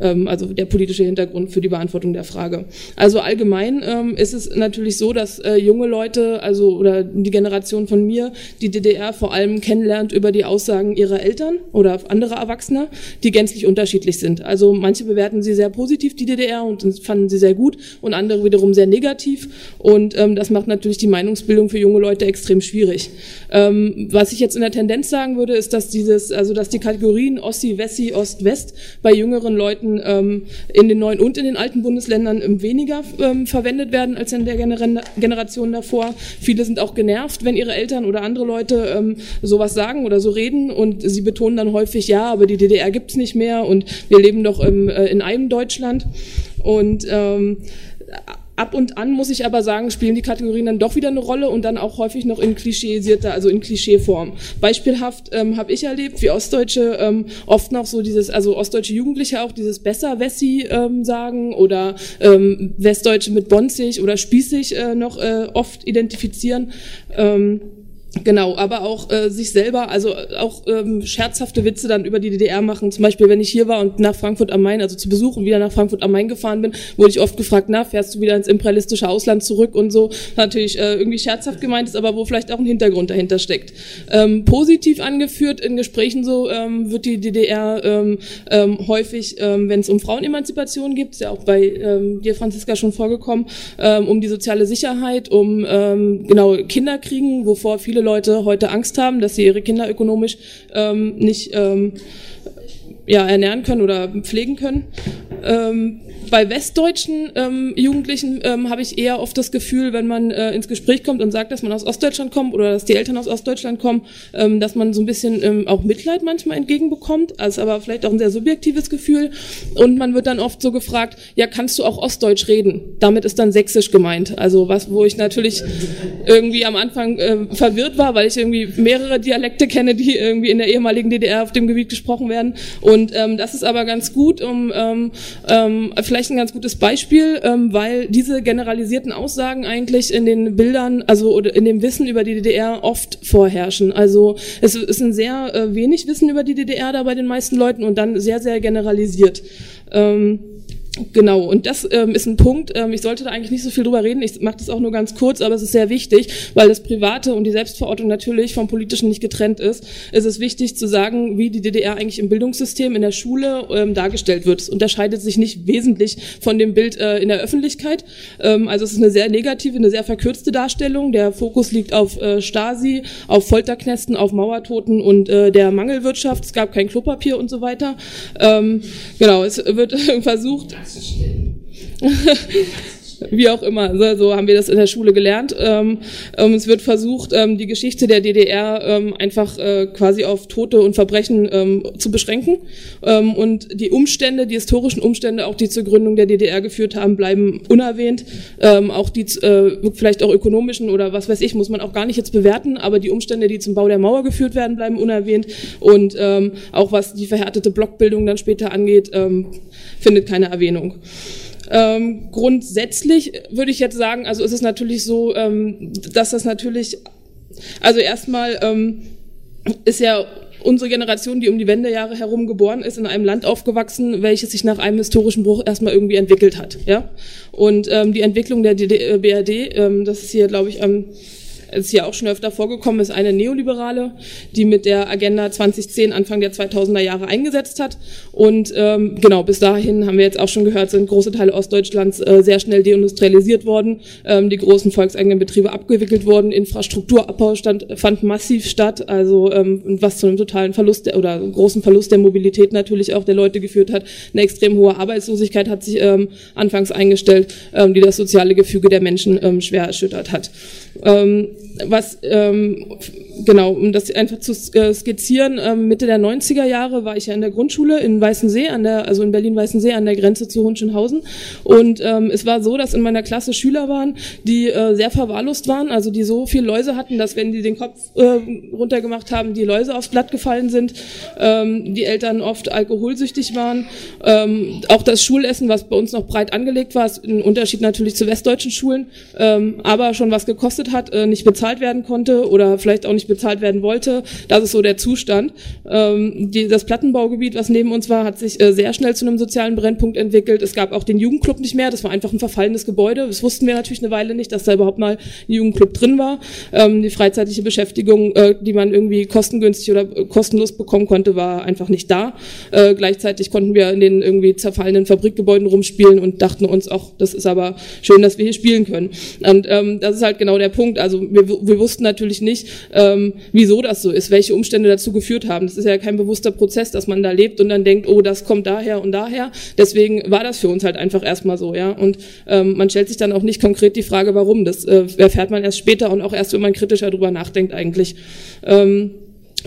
ähm, also der politische Hintergrund für die Beantwortung der Frage. Also allgemein ähm, ist es natürlich so, dass äh, junge Leute, also oder die Generation von mir, die DDR vor allem kennenlernt über die Aussagen ihrer Eltern oder anderer Erwachsener, die gänzlich unterschiedlich sind. Also manche bewerten sie sehr positiv, die DDR, und fanden sie sehr gut, und andere wiederum sehr negativ. Und ähm, das macht natürlich die Meinungsbildung für junge Leute extrem schwierig. Ähm, was ich jetzt in der Tendenz sagen würde, ist, dass dieses, also dass die Kategorien Ossi, Wessi, Ost, West bei jüngeren Leuten Leuten ähm, in den neuen und in den alten Bundesländern ähm, weniger ähm, verwendet werden als in der Gener Generation davor. Viele sind auch genervt, wenn ihre Eltern oder andere Leute sowas sagen oder so reden und sie betonen dann häufig, ja, aber die DDR gibt's nicht mehr und wir leben doch äh, in einem Deutschland. Und Ab und an muss ich aber sagen, spielen die Kategorien dann doch wieder eine Rolle und dann auch häufig noch in klischeisierter, also in Klischeeform. Beispielhaft ähm, habe ich erlebt, wie Ostdeutsche ähm, oft noch so dieses, also ostdeutsche Jugendliche auch dieses besser Wessi ähm, sagen oder ähm, Westdeutsche mit bonzig oder spießig äh, noch äh, oft identifizieren. Ähm, Genau, aber auch äh, sich selber, also auch ähm, scherzhafte Witze dann über die DDR machen. Zum Beispiel, wenn ich hier war und nach Frankfurt am Main, also zu Besuch und wieder nach Frankfurt am Main gefahren bin, wurde ich oft gefragt, na, fährst du wieder ins imperialistische Ausland zurück und so. Natürlich äh, irgendwie scherzhaft gemeint ist, aber wo vielleicht auch ein Hintergrund dahinter steckt. Ähm, positiv angeführt in Gesprächen so ähm, wird die DDR ähm, ähm, häufig, ähm, wenn es um Frauenemanzipation geht, ist ja auch bei ähm, dir, Franziska, schon vorgekommen, ähm, um die soziale Sicherheit, um ähm, genau Kinderkriegen, wovor viele Leute heute Angst haben, dass sie ihre Kinder ökonomisch ähm, nicht ähm, ja, ernähren können oder pflegen können. Ähm, bei westdeutschen ähm, Jugendlichen ähm, habe ich eher oft das Gefühl, wenn man äh, ins Gespräch kommt und sagt, dass man aus Ostdeutschland kommt oder dass die Eltern aus Ostdeutschland kommen, ähm, dass man so ein bisschen ähm, auch Mitleid manchmal entgegenbekommt, also aber vielleicht auch ein sehr subjektives Gefühl. Und man wird dann oft so gefragt, ja, kannst du auch Ostdeutsch reden? Damit ist dann Sächsisch gemeint. Also was, wo ich natürlich irgendwie am Anfang äh, verwirrt war, weil ich irgendwie mehrere Dialekte kenne, die irgendwie in der ehemaligen DDR auf dem Gebiet gesprochen werden. Und ähm, das ist aber ganz gut, um ähm, ähm, vielleicht ein ganz gutes Beispiel, ähm, weil diese generalisierten Aussagen eigentlich in den Bildern, also oder in dem Wissen über die DDR oft vorherrschen. Also es ist ein sehr äh, wenig Wissen über die DDR da bei den meisten Leuten und dann sehr, sehr generalisiert. Ähm, Genau, und das ähm, ist ein Punkt, ähm, ich sollte da eigentlich nicht so viel drüber reden, ich mache das auch nur ganz kurz, aber es ist sehr wichtig, weil das Private und die Selbstverortung natürlich vom Politischen nicht getrennt ist. Es ist wichtig zu sagen, wie die DDR eigentlich im Bildungssystem, in der Schule ähm, dargestellt wird. Es unterscheidet sich nicht wesentlich von dem Bild äh, in der Öffentlichkeit. Ähm, also es ist eine sehr negative, eine sehr verkürzte Darstellung. Der Fokus liegt auf äh, Stasi, auf Folterknästen, auf Mauertoten und äh, der Mangelwirtschaft. Es gab kein Klopapier und so weiter. Ähm, genau, es wird versucht, assistir. wie auch immer, so, so haben wir das in der Schule gelernt. Ähm, ähm, es wird versucht, ähm, die Geschichte der DDR ähm, einfach äh, quasi auf Tote und Verbrechen ähm, zu beschränken. Ähm, und die Umstände, die historischen Umstände, auch die zur Gründung der DDR geführt haben, bleiben unerwähnt. Ähm, auch die äh, vielleicht auch ökonomischen oder was weiß ich, muss man auch gar nicht jetzt bewerten, aber die Umstände, die zum Bau der Mauer geführt werden, bleiben unerwähnt. Und ähm, auch was die verhärtete Blockbildung dann später angeht, ähm, findet keine Erwähnung. Ähm, grundsätzlich würde ich jetzt sagen, also ist es natürlich so, ähm, dass das natürlich, also erstmal ähm, ist ja unsere Generation, die um die Wendejahre herum geboren ist, in einem Land aufgewachsen, welches sich nach einem historischen Bruch erstmal irgendwie entwickelt hat. Ja? Und ähm, die Entwicklung der DD BRD, ähm, das ist hier, glaube ich, am ist hier auch schon öfter vorgekommen, ist eine Neoliberale, die mit der Agenda 2010 Anfang der 2000er Jahre eingesetzt hat. Und ähm, genau, bis dahin haben wir jetzt auch schon gehört, sind große Teile Ostdeutschlands äh, sehr schnell deindustrialisiert worden, ähm, die großen volkseigenen Betriebe abgewickelt worden, Infrastrukturabbau stand, fand massiv statt, also ähm, was zu einem totalen Verlust der, oder großen Verlust der Mobilität natürlich auch der Leute geführt hat. Eine extrem hohe Arbeitslosigkeit hat sich ähm, anfangs eingestellt, ähm, die das soziale Gefüge der Menschen ähm, schwer erschüttert hat. Ähm, was ähm, genau, um das einfach zu äh, skizzieren, ähm, Mitte der 90er Jahre war ich ja in der Grundschule in Weißensee, an der, also in Berlin-Weißensee an der Grenze zu Hohenschönhausen. Und ähm, es war so, dass in meiner Klasse Schüler waren, die äh, sehr verwahrlost waren, also die so viel Läuse hatten, dass wenn die den Kopf äh, runtergemacht haben, die Läuse aufs Blatt gefallen sind, ähm, die Eltern oft alkoholsüchtig waren. Ähm, auch das Schulessen, was bei uns noch breit angelegt war, ist ein Unterschied natürlich zu westdeutschen Schulen, ähm, aber schon was gekostet hat, äh, nicht bezahlt werden konnte oder vielleicht auch nicht bezahlt werden wollte. Das ist so der Zustand. Ähm, die, das Plattenbaugebiet, was neben uns war, hat sich äh, sehr schnell zu einem sozialen Brennpunkt entwickelt. Es gab auch den Jugendclub nicht mehr. Das war einfach ein verfallenes Gebäude. Das wussten wir natürlich eine Weile nicht, dass da überhaupt mal ein Jugendclub drin war. Ähm, die freizeitige Beschäftigung, äh, die man irgendwie kostengünstig oder äh, kostenlos bekommen konnte, war einfach nicht da. Äh, gleichzeitig konnten wir in den irgendwie zerfallenen Fabrikgebäuden rumspielen und dachten uns auch, das ist aber schön, dass wir hier spielen können. Und ähm, das ist halt genau der Punkt. Also wir, wir wussten natürlich nicht, ähm, wieso das so ist, welche Umstände dazu geführt haben. Das ist ja kein bewusster Prozess, dass man da lebt und dann denkt, oh, das kommt daher und daher. Deswegen war das für uns halt einfach erstmal so, ja. Und ähm, man stellt sich dann auch nicht konkret die Frage, warum. Das äh, erfährt man erst später und auch erst, wenn man kritischer darüber nachdenkt eigentlich. Ähm,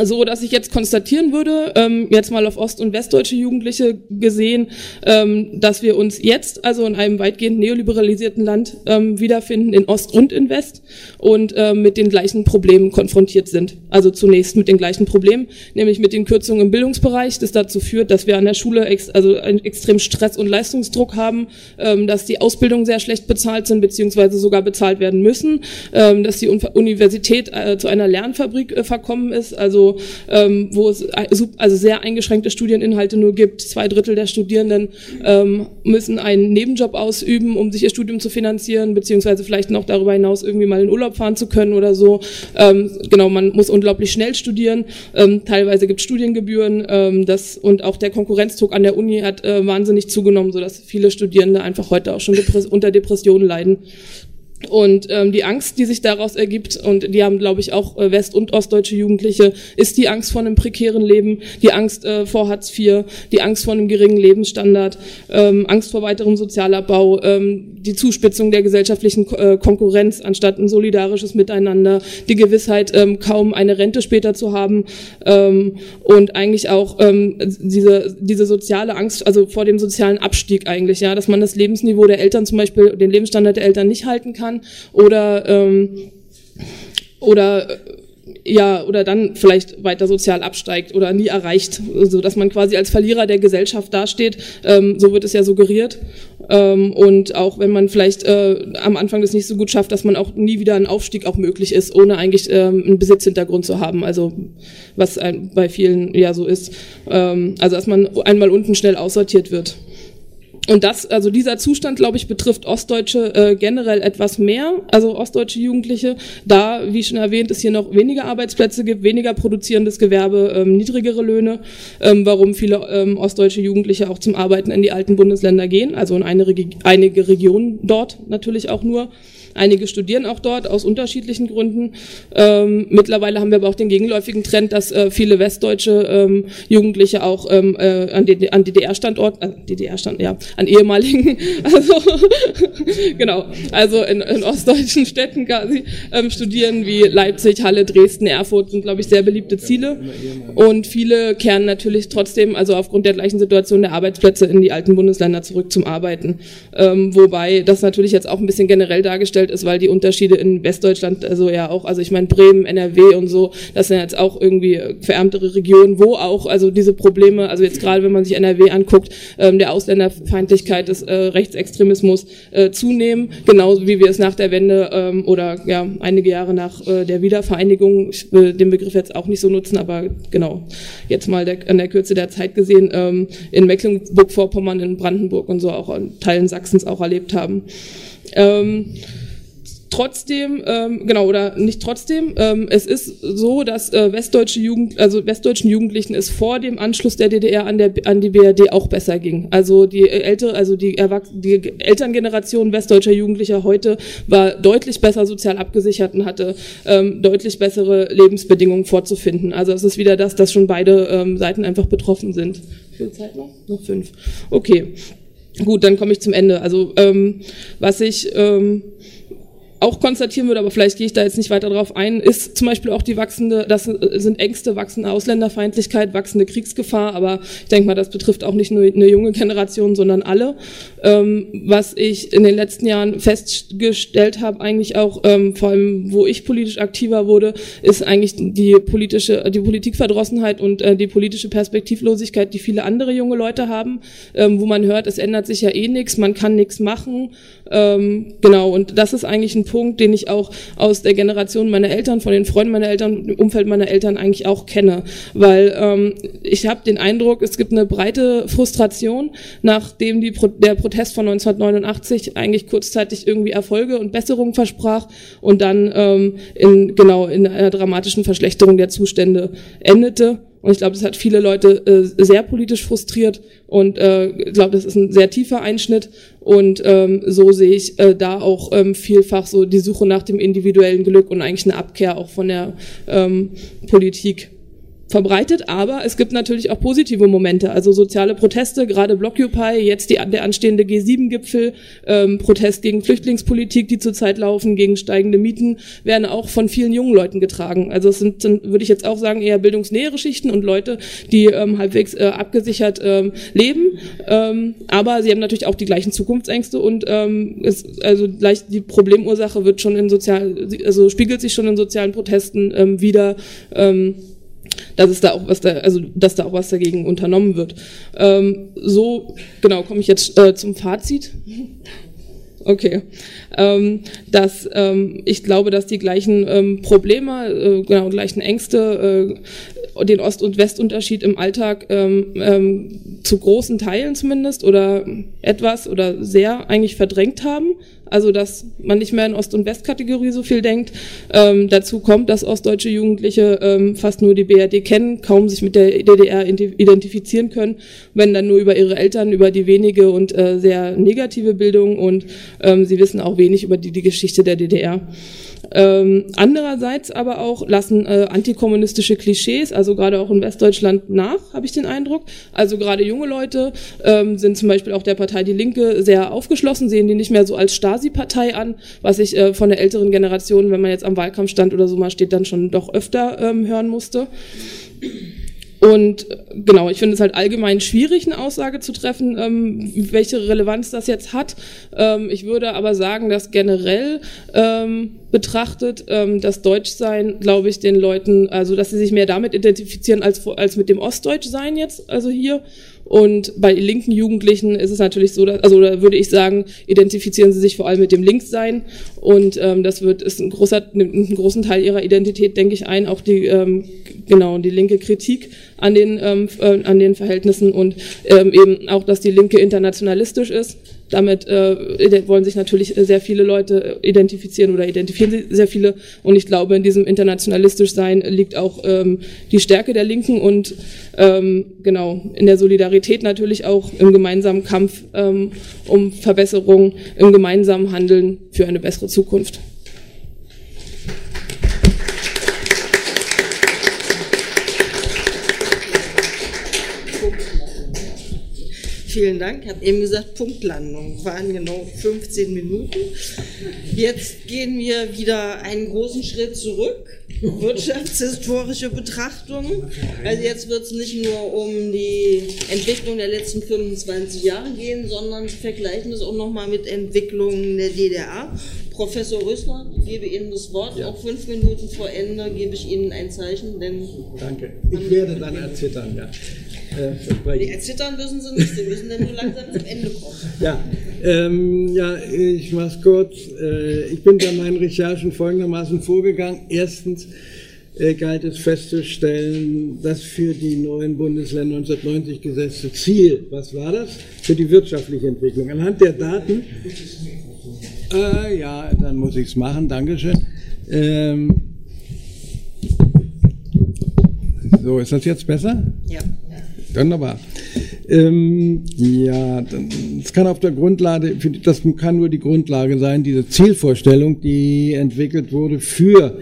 so dass ich jetzt konstatieren würde, ähm, jetzt mal auf ost- und westdeutsche Jugendliche gesehen, ähm, dass wir uns jetzt also in einem weitgehend neoliberalisierten Land ähm, wiederfinden, in Ost und in West und ähm, mit den gleichen Problemen konfrontiert sind. Also zunächst mit den gleichen Problemen, nämlich mit den Kürzungen im Bildungsbereich, das dazu führt, dass wir an der Schule ex also einen extrem Stress und Leistungsdruck haben, ähm, dass die Ausbildungen sehr schlecht bezahlt sind, beziehungsweise sogar bezahlt werden müssen, ähm, dass die Universität äh, zu einer Lernfabrik äh, verkommen ist, also ähm, wo es also sehr eingeschränkte Studieninhalte nur gibt. Zwei Drittel der Studierenden ähm, müssen einen Nebenjob ausüben, um sich ihr Studium zu finanzieren, beziehungsweise vielleicht noch darüber hinaus irgendwie mal in Urlaub fahren zu können oder so. Ähm, genau, man muss unglaublich schnell studieren. Ähm, teilweise gibt es Studiengebühren. Ähm, das, und auch der Konkurrenzdruck an der Uni hat äh, wahnsinnig zugenommen, sodass viele Studierende einfach heute auch schon unter Depressionen leiden. Und ähm, die Angst, die sich daraus ergibt, und die haben, glaube ich, auch äh, west- und ostdeutsche Jugendliche, ist die Angst vor einem prekären Leben, die Angst äh, vor Hartz IV, die Angst vor einem geringen Lebensstandard, ähm, Angst vor weiterem Sozialabbau, ähm, die Zuspitzung der gesellschaftlichen äh, Konkurrenz anstatt ein solidarisches Miteinander, die Gewissheit, ähm, kaum eine Rente später zu haben ähm, und eigentlich auch ähm, diese, diese soziale Angst, also vor dem sozialen Abstieg eigentlich, ja, dass man das Lebensniveau der Eltern zum Beispiel, den Lebensstandard der Eltern nicht halten kann kann oder ähm, oder ja, oder dann vielleicht weiter sozial absteigt oder nie erreicht, so dass man quasi als Verlierer der Gesellschaft dasteht. Ähm, so wird es ja suggeriert. Ähm, und auch wenn man vielleicht äh, am Anfang das nicht so gut schafft, dass man auch nie wieder ein Aufstieg auch möglich ist, ohne eigentlich ähm, einen Besitzhintergrund zu haben. Also was bei vielen ja so ist. Ähm, also dass man einmal unten schnell aussortiert wird. Und das, also dieser Zustand, glaube ich, betrifft Ostdeutsche äh, generell etwas mehr, also ostdeutsche Jugendliche, da, wie schon erwähnt, es hier noch weniger Arbeitsplätze gibt, weniger produzierendes Gewerbe, ähm, niedrigere Löhne, ähm, warum viele ähm, ostdeutsche Jugendliche auch zum Arbeiten in die alten Bundesländer gehen, also in eine Regi einige Regionen dort natürlich auch nur. Einige studieren auch dort aus unterschiedlichen Gründen. Ähm, mittlerweile haben wir aber auch den gegenläufigen Trend, dass äh, viele westdeutsche ähm, Jugendliche auch ähm, äh, an, an DDR-Standort, äh, DDR-Stand, ja, an ehemaligen, also genau, also in, in ostdeutschen Städten quasi ähm, studieren wie Leipzig, Halle, Dresden, Erfurt sind, glaube ich, sehr beliebte Ziele. Und viele kehren natürlich trotzdem, also aufgrund der gleichen Situation der Arbeitsplätze in die alten Bundesländer zurück zum Arbeiten. Ähm, wobei das natürlich jetzt auch ein bisschen generell dargestellt ist, weil die Unterschiede in Westdeutschland, also ja auch, also ich meine Bremen, NRW und so, das sind jetzt auch irgendwie verärmtere Regionen, wo auch also diese Probleme, also jetzt gerade wenn man sich NRW anguckt, ähm, der Ausländerfeindlichkeit des äh, Rechtsextremismus äh, zunehmen, genauso wie wir es nach der Wende ähm, oder ja einige Jahre nach äh, der Wiedervereinigung, ich will den Begriff jetzt auch nicht so nutzen, aber genau, jetzt mal der, an der Kürze der Zeit gesehen, ähm, in Mecklenburg-Vorpommern, in Brandenburg und so auch in Teilen Sachsens auch erlebt haben. Ähm, trotzdem, ähm, genau, oder nicht trotzdem, ähm, es ist so, dass äh, westdeutsche Jugend, also westdeutschen Jugendlichen es vor dem Anschluss der DDR an, der, an die BRD auch besser ging. Also die ältere, also die, Erwachs die Elterngeneration westdeutscher Jugendlicher heute war deutlich besser sozial abgesichert und hatte ähm, deutlich bessere Lebensbedingungen vorzufinden. Also es ist wieder das, dass schon beide ähm, Seiten einfach betroffen sind. Wie viel Zeit noch? Noch fünf. Okay. Gut, dann komme ich zum Ende. Also ähm, was ich ähm, auch konstatieren würde, aber vielleicht gehe ich da jetzt nicht weiter drauf ein, ist zum Beispiel auch die wachsende, das sind Ängste, wachsende Ausländerfeindlichkeit, wachsende Kriegsgefahr, aber ich denke mal, das betrifft auch nicht nur eine junge Generation, sondern alle. Ähm, was ich in den letzten Jahren festgestellt habe, eigentlich auch, ähm, vor allem wo ich politisch aktiver wurde, ist eigentlich die politische, die Politikverdrossenheit und äh, die politische Perspektivlosigkeit, die viele andere junge Leute haben, ähm, wo man hört, es ändert sich ja eh nichts, man kann nichts machen. Ähm, genau, und das ist eigentlich ein Punkt, den ich auch aus der Generation meiner Eltern, von den Freunden meiner Eltern, im Umfeld meiner Eltern eigentlich auch kenne. Weil ähm, ich habe den Eindruck, es gibt eine breite Frustration, nachdem die Pro der Protest von 1989 eigentlich kurzzeitig irgendwie Erfolge und Besserungen versprach und dann ähm, in, genau in einer dramatischen Verschlechterung der Zustände endete. Und ich glaube, das hat viele Leute äh, sehr politisch frustriert und äh, ich glaube, das ist ein sehr tiefer Einschnitt. Und ähm, so sehe ich äh, da auch ähm, vielfach so die Suche nach dem individuellen Glück und eigentlich eine Abkehr auch von der ähm, Politik verbreitet, aber es gibt natürlich auch positive Momente, also soziale Proteste, gerade Blockupy, jetzt die, der anstehende G7-Gipfel, ähm, Protest gegen Flüchtlingspolitik, die zurzeit laufen, gegen steigende Mieten, werden auch von vielen jungen Leuten getragen. Also es sind, sind würde ich jetzt auch sagen, eher bildungsnähere Schichten und Leute, die ähm, halbwegs äh, abgesichert ähm, leben, ähm, aber sie haben natürlich auch die gleichen Zukunftsängste und ähm, es, also gleich die Problemursache wird schon in sozial, also spiegelt sich schon in sozialen Protesten ähm, wieder. Ähm, dass es da auch was da, also dass da auch was dagegen unternommen wird. Ähm, so genau komme ich jetzt äh, zum Fazit. Okay, ähm, dass ähm, ich glaube, dass die gleichen ähm, Probleme, äh, genau gleichen Ängste, äh, den Ost- und Westunterschied im Alltag ähm, ähm, zu großen Teilen zumindest oder etwas oder sehr eigentlich verdrängt haben also dass man nicht mehr in Ost- und Westkategorie so viel denkt. Ähm, dazu kommt, dass ostdeutsche Jugendliche ähm, fast nur die BRD kennen, kaum sich mit der DDR identifizieren können, wenn dann nur über ihre Eltern, über die wenige und äh, sehr negative Bildung und ähm, sie wissen auch wenig über die, die Geschichte der DDR. Ähm, andererseits aber auch lassen äh, antikommunistische Klischees, also gerade auch in Westdeutschland nach, habe ich den Eindruck. Also gerade junge Leute ähm, sind zum Beispiel auch der Partei Die Linke sehr aufgeschlossen, sehen die nicht mehr so als Stasi-Partei an, was ich äh, von der älteren Generation, wenn man jetzt am Wahlkampfstand oder so mal steht, dann schon doch öfter ähm, hören musste. Und äh, genau, ich finde es halt allgemein schwierig, eine Aussage zu treffen, ähm, welche Relevanz das jetzt hat. Ähm, ich würde aber sagen, dass generell ähm, betrachtet ähm, das Deutschsein, glaube ich, den Leuten, also dass sie sich mehr damit identifizieren als, als mit dem Ostdeutschsein jetzt, also hier. Und bei linken Jugendlichen ist es natürlich so, dass, also da würde ich sagen, identifizieren sie sich vor allem mit dem Linkssein. Und ähm, das wird ist ein großer, nimmt einen großen Teil ihrer Identität, denke ich, ein, auch die ähm, genau die linke Kritik an den ähm, äh, an den Verhältnissen und ähm, eben auch, dass die Linke internationalistisch ist damit äh, wollen sich natürlich sehr viele Leute identifizieren oder identifizieren sehr viele. Und ich glaube, in diesem internationalistisch Sein liegt auch ähm, die Stärke der Linken und ähm, genau in der Solidarität natürlich auch im gemeinsamen Kampf ähm, um Verbesserung, im gemeinsamen Handeln für eine bessere Zukunft. Vielen Dank. Ich habe eben gesagt, Punktlandung. Waren genau 15 Minuten. Jetzt gehen wir wieder einen großen Schritt zurück. Wirtschaftshistorische Betrachtung. Also jetzt wird es nicht nur um die Entwicklung der letzten 25 Jahre gehen, sondern vergleichen es auch nochmal mit Entwicklungen der DDR. Professor Rösler, ich gebe Ihnen das Wort. Ja. Auch fünf Minuten vor Ende gebe ich Ihnen ein Zeichen. Denn Danke. Ich werde dann erzittern, ja. Äh, nee, erzittern müssen Sie nicht, Sie müssen dann nur langsam zum Ende kommen. Ja, ähm, ja ich mach's kurz. Äh, ich bin bei meinen Recherchen folgendermaßen vorgegangen. Erstens äh, galt es festzustellen, dass für die neuen Bundesländer 1990 gesetzte Ziel, was war das? Für die wirtschaftliche Entwicklung. Anhand der Daten, äh, ja, dann muss ich es machen, Dankeschön. Ähm, so, ist das jetzt besser? Ja. Wunderbar. Ähm, ja, das kann auf der Grundlage, das kann nur die Grundlage sein, diese Zielvorstellung, die entwickelt wurde für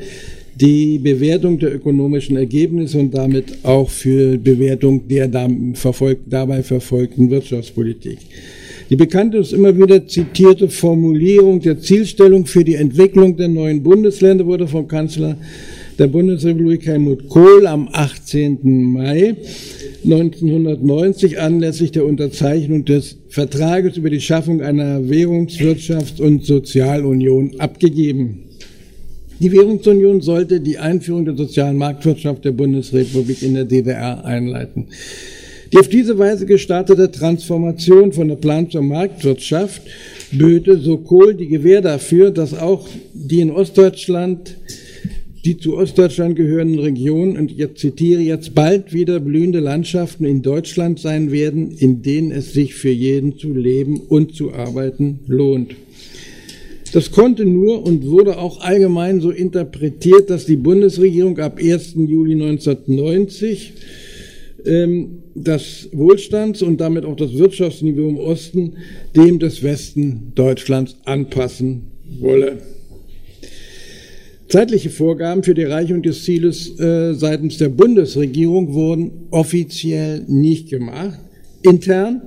die Bewertung der ökonomischen Ergebnisse und damit auch für Bewertung der dabei verfolgten Wirtschaftspolitik. Die bekannte und immer wieder zitierte Formulierung der Zielstellung für die Entwicklung der neuen Bundesländer wurde vom Kanzler der Bundesrepublik Helmut Kohl am 18. Mai 1990 anlässlich der Unterzeichnung des Vertrages über die Schaffung einer Währungs-, Wirtschafts- und Sozialunion abgegeben. Die Währungsunion sollte die Einführung der sozialen Marktwirtschaft der Bundesrepublik in der DDR einleiten. Die auf diese Weise gestartete Transformation von der Plan zur Marktwirtschaft böte so Kohl die Gewähr dafür, dass auch die in Ostdeutschland die zu Ostdeutschland gehörenden Regionen, und ich zitiere jetzt, bald wieder blühende Landschaften in Deutschland sein werden, in denen es sich für jeden zu leben und zu arbeiten lohnt. Das konnte nur und wurde auch allgemein so interpretiert, dass die Bundesregierung ab 1. Juli 1990 ähm, das Wohlstands- und damit auch das Wirtschaftsniveau im Osten dem des Westen Deutschlands anpassen wolle. Zeitliche Vorgaben für die Erreichung des Zieles äh, seitens der Bundesregierung wurden offiziell nicht gemacht. Intern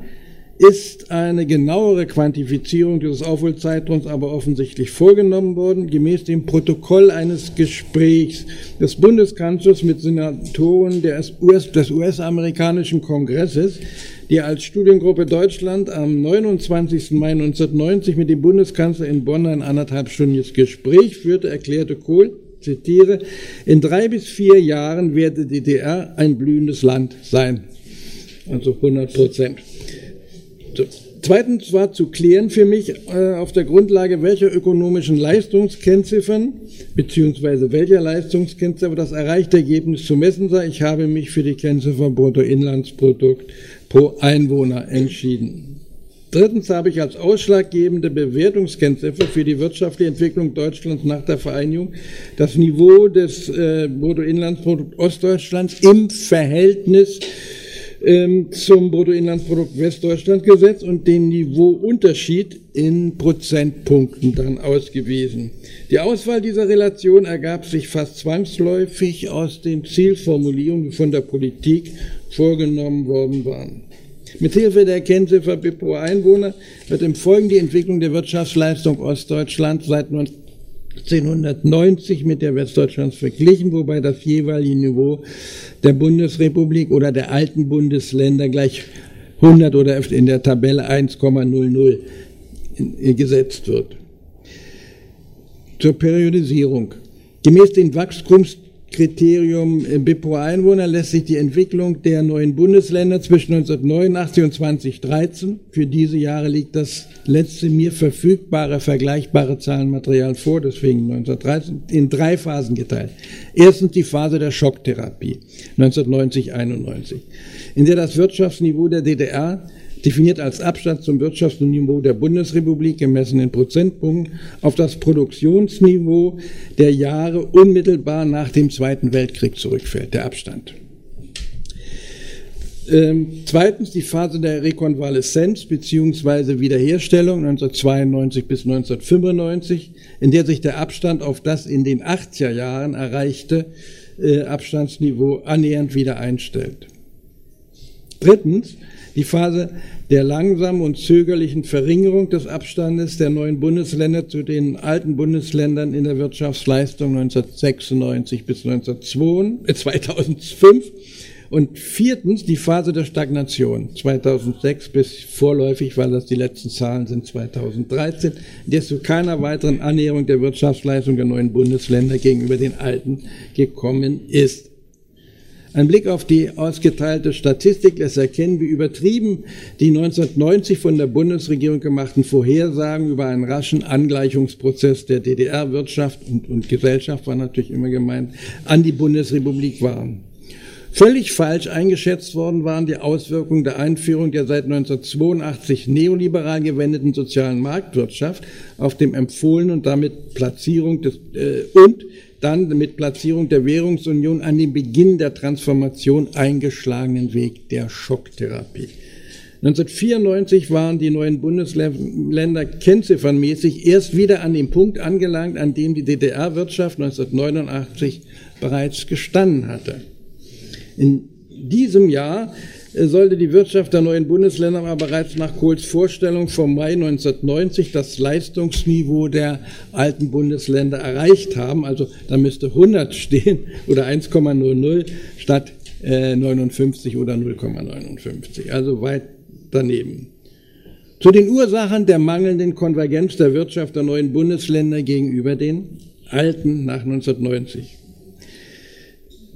ist eine genauere Quantifizierung dieses Aufholzeitraums aber offensichtlich vorgenommen worden, gemäß dem Protokoll eines Gesprächs des Bundeskanzlers mit Senatoren des US-amerikanischen Kongresses die als Studiengruppe Deutschland am 29. Mai 1990 mit dem Bundeskanzler in Bonn ein anderthalbstündiges Gespräch führte, erklärte Kohl, zitiere, in drei bis vier Jahren werde die DDR ein blühendes Land sein. Also 100 Prozent. So. Zweitens war zu klären für mich äh, auf der Grundlage welcher ökonomischen Leistungskennziffern beziehungsweise welcher Leistungskennziffer das erreichte Ergebnis zu messen sei. Ich habe mich für die Kennziffer Bruttoinlandsprodukt pro Einwohner entschieden. Drittens habe ich als ausschlaggebende Bewertungskennziffer für die wirtschaftliche Entwicklung Deutschlands nach der Vereinigung das Niveau des äh, Bruttoinlandsprodukts Ostdeutschlands im Verhältnis ähm, zum Bruttoinlandsprodukt Westdeutschland gesetzt und den Niveauunterschied in Prozentpunkten dann ausgewiesen. Die Auswahl dieser Relation ergab sich fast zwangsläufig aus den Zielformulierungen, die von der Politik vorgenommen worden waren. Mithilfe der Kennziffer BIP pro Einwohner wird im Folgenden die Entwicklung der Wirtschaftsleistung Ostdeutschlands seit 1990 mit der Westdeutschlands verglichen, wobei das jeweilige Niveau der Bundesrepublik oder der alten Bundesländer gleich 100 oder in der Tabelle 1,00 gesetzt wird. Zur Periodisierung. Gemäß den Wachstums Kriterium BIP pro Einwohner lässt sich die Entwicklung der neuen Bundesländer zwischen 1989 und 2013, für diese Jahre liegt das letzte mir verfügbare, vergleichbare Zahlenmaterial vor, deswegen 1913, in drei Phasen geteilt. Erstens die Phase der Schocktherapie, 1990-91, in der das Wirtschaftsniveau der DDR definiert als Abstand zum Wirtschaftsniveau der Bundesrepublik gemessen in Prozentpunkten auf das Produktionsniveau der Jahre unmittelbar nach dem Zweiten Weltkrieg zurückfällt, der Abstand. Ähm, zweitens die Phase der Rekonvaleszenz bzw. Wiederherstellung 1992 bis 1995, in der sich der Abstand auf das in den 80er Jahren erreichte äh, Abstandsniveau annähernd wieder einstellt. Drittens die Phase der langsamen und zögerlichen Verringerung des Abstandes der neuen Bundesländer zu den alten Bundesländern in der Wirtschaftsleistung 1996 bis 2005 und viertens die Phase der Stagnation 2006 bis vorläufig, weil das die letzten Zahlen sind, 2013, in der es zu keiner weiteren Annäherung der Wirtschaftsleistung der neuen Bundesländer gegenüber den alten gekommen ist. Ein Blick auf die ausgeteilte Statistik lässt erkennen, wie übertrieben die 1990 von der Bundesregierung gemachten Vorhersagen über einen raschen Angleichungsprozess der DDR-Wirtschaft und, und Gesellschaft, war natürlich immer gemeint, an die Bundesrepublik waren. Völlig falsch eingeschätzt worden waren die Auswirkungen der Einführung der seit 1982 neoliberal gewendeten sozialen Marktwirtschaft auf dem empfohlenen und damit Platzierung des äh, und dann mit Platzierung der Währungsunion an den Beginn der Transformation eingeschlagenen Weg der Schocktherapie. 1994 waren die neuen Bundesländer kennziffernmäßig erst wieder an dem Punkt angelangt, an dem die DDR-Wirtschaft 1989 bereits gestanden hatte. In diesem Jahr sollte die Wirtschaft der neuen Bundesländer aber bereits nach Kohls Vorstellung vom Mai 1990 das Leistungsniveau der alten Bundesländer erreicht haben. Also da müsste 100 stehen oder 1,00 statt äh, 59 oder 0,59. Also weit daneben. Zu den Ursachen der mangelnden Konvergenz der Wirtschaft der neuen Bundesländer gegenüber den alten nach 1990.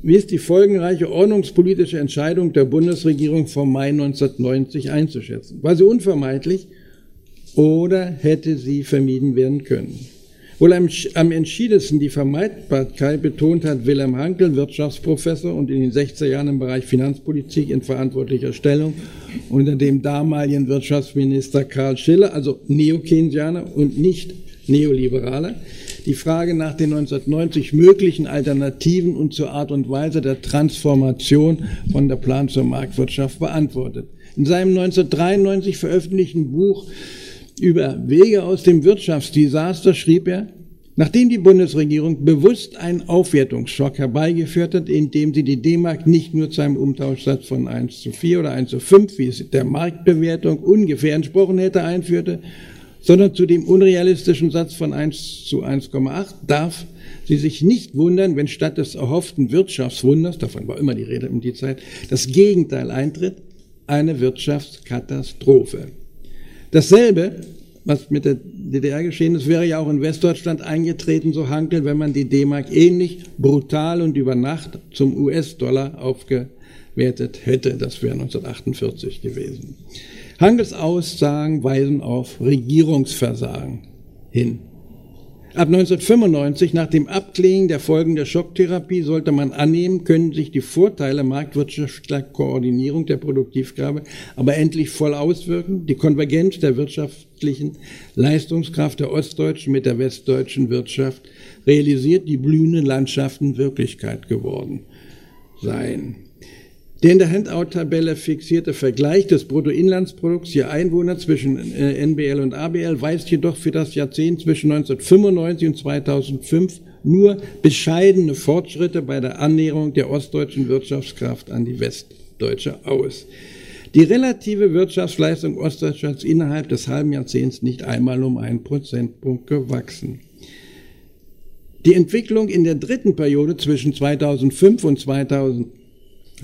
Wie ist die folgenreiche ordnungspolitische Entscheidung der Bundesregierung vom Mai 1990 einzuschätzen? War sie unvermeidlich oder hätte sie vermieden werden können? Wohl am, am entschiedensten die Vermeidbarkeit betont hat Wilhelm Hankel, Wirtschaftsprofessor und in den 60er Jahren im Bereich Finanzpolitik in verantwortlicher Stellung unter dem damaligen Wirtschaftsminister Karl Schiller, also Neokeynesianer und nicht Neoliberaler die Frage nach den 1990 möglichen Alternativen und zur Art und Weise der Transformation von der Plan zur Marktwirtschaft beantwortet. In seinem 1993 veröffentlichten Buch über Wege aus dem Wirtschaftsdesaster schrieb er, Nachdem die Bundesregierung bewusst einen Aufwertungsschock herbeigeführt hat, indem sie die D-Mark nicht nur zu einem Umtauschsatz von 1 zu 4 oder 1 zu 5, wie es der Marktbewertung ungefähr entsprochen hätte, einführte, sondern zu dem unrealistischen Satz von 1 zu 1,8 darf sie sich nicht wundern, wenn statt des erhofften Wirtschaftswunders, davon war immer die Rede um die Zeit, das Gegenteil eintritt, eine Wirtschaftskatastrophe. Dasselbe, was mit der DDR geschehen ist, wäre ja auch in Westdeutschland eingetreten, so Hankel, wenn man die D-Mark ähnlich brutal und über Nacht zum US-Dollar aufgewertet hätte. Das wäre 1948 gewesen. Handelsaussagen weisen auf Regierungsversagen hin. Ab 1995, nach dem Abklingen der Folgen der Schocktherapie, sollte man annehmen, können sich die Vorteile marktwirtschaftlicher Koordinierung der Produktivgabe aber endlich voll auswirken. Die Konvergenz der wirtschaftlichen Leistungskraft der ostdeutschen mit der westdeutschen Wirtschaft realisiert die blühenden Landschaften Wirklichkeit geworden sein. Der in der Handout-Tabelle fixierte Vergleich des Bruttoinlandsprodukts je Einwohner zwischen äh, NBL und ABL weist jedoch für das Jahrzehnt zwischen 1995 und 2005 nur bescheidene Fortschritte bei der Annäherung der ostdeutschen Wirtschaftskraft an die westdeutsche aus. Die relative Wirtschaftsleistung Ostdeutschlands innerhalb des halben Jahrzehnts nicht einmal um einen Prozentpunkt gewachsen. Die Entwicklung in der dritten Periode zwischen 2005 und 2000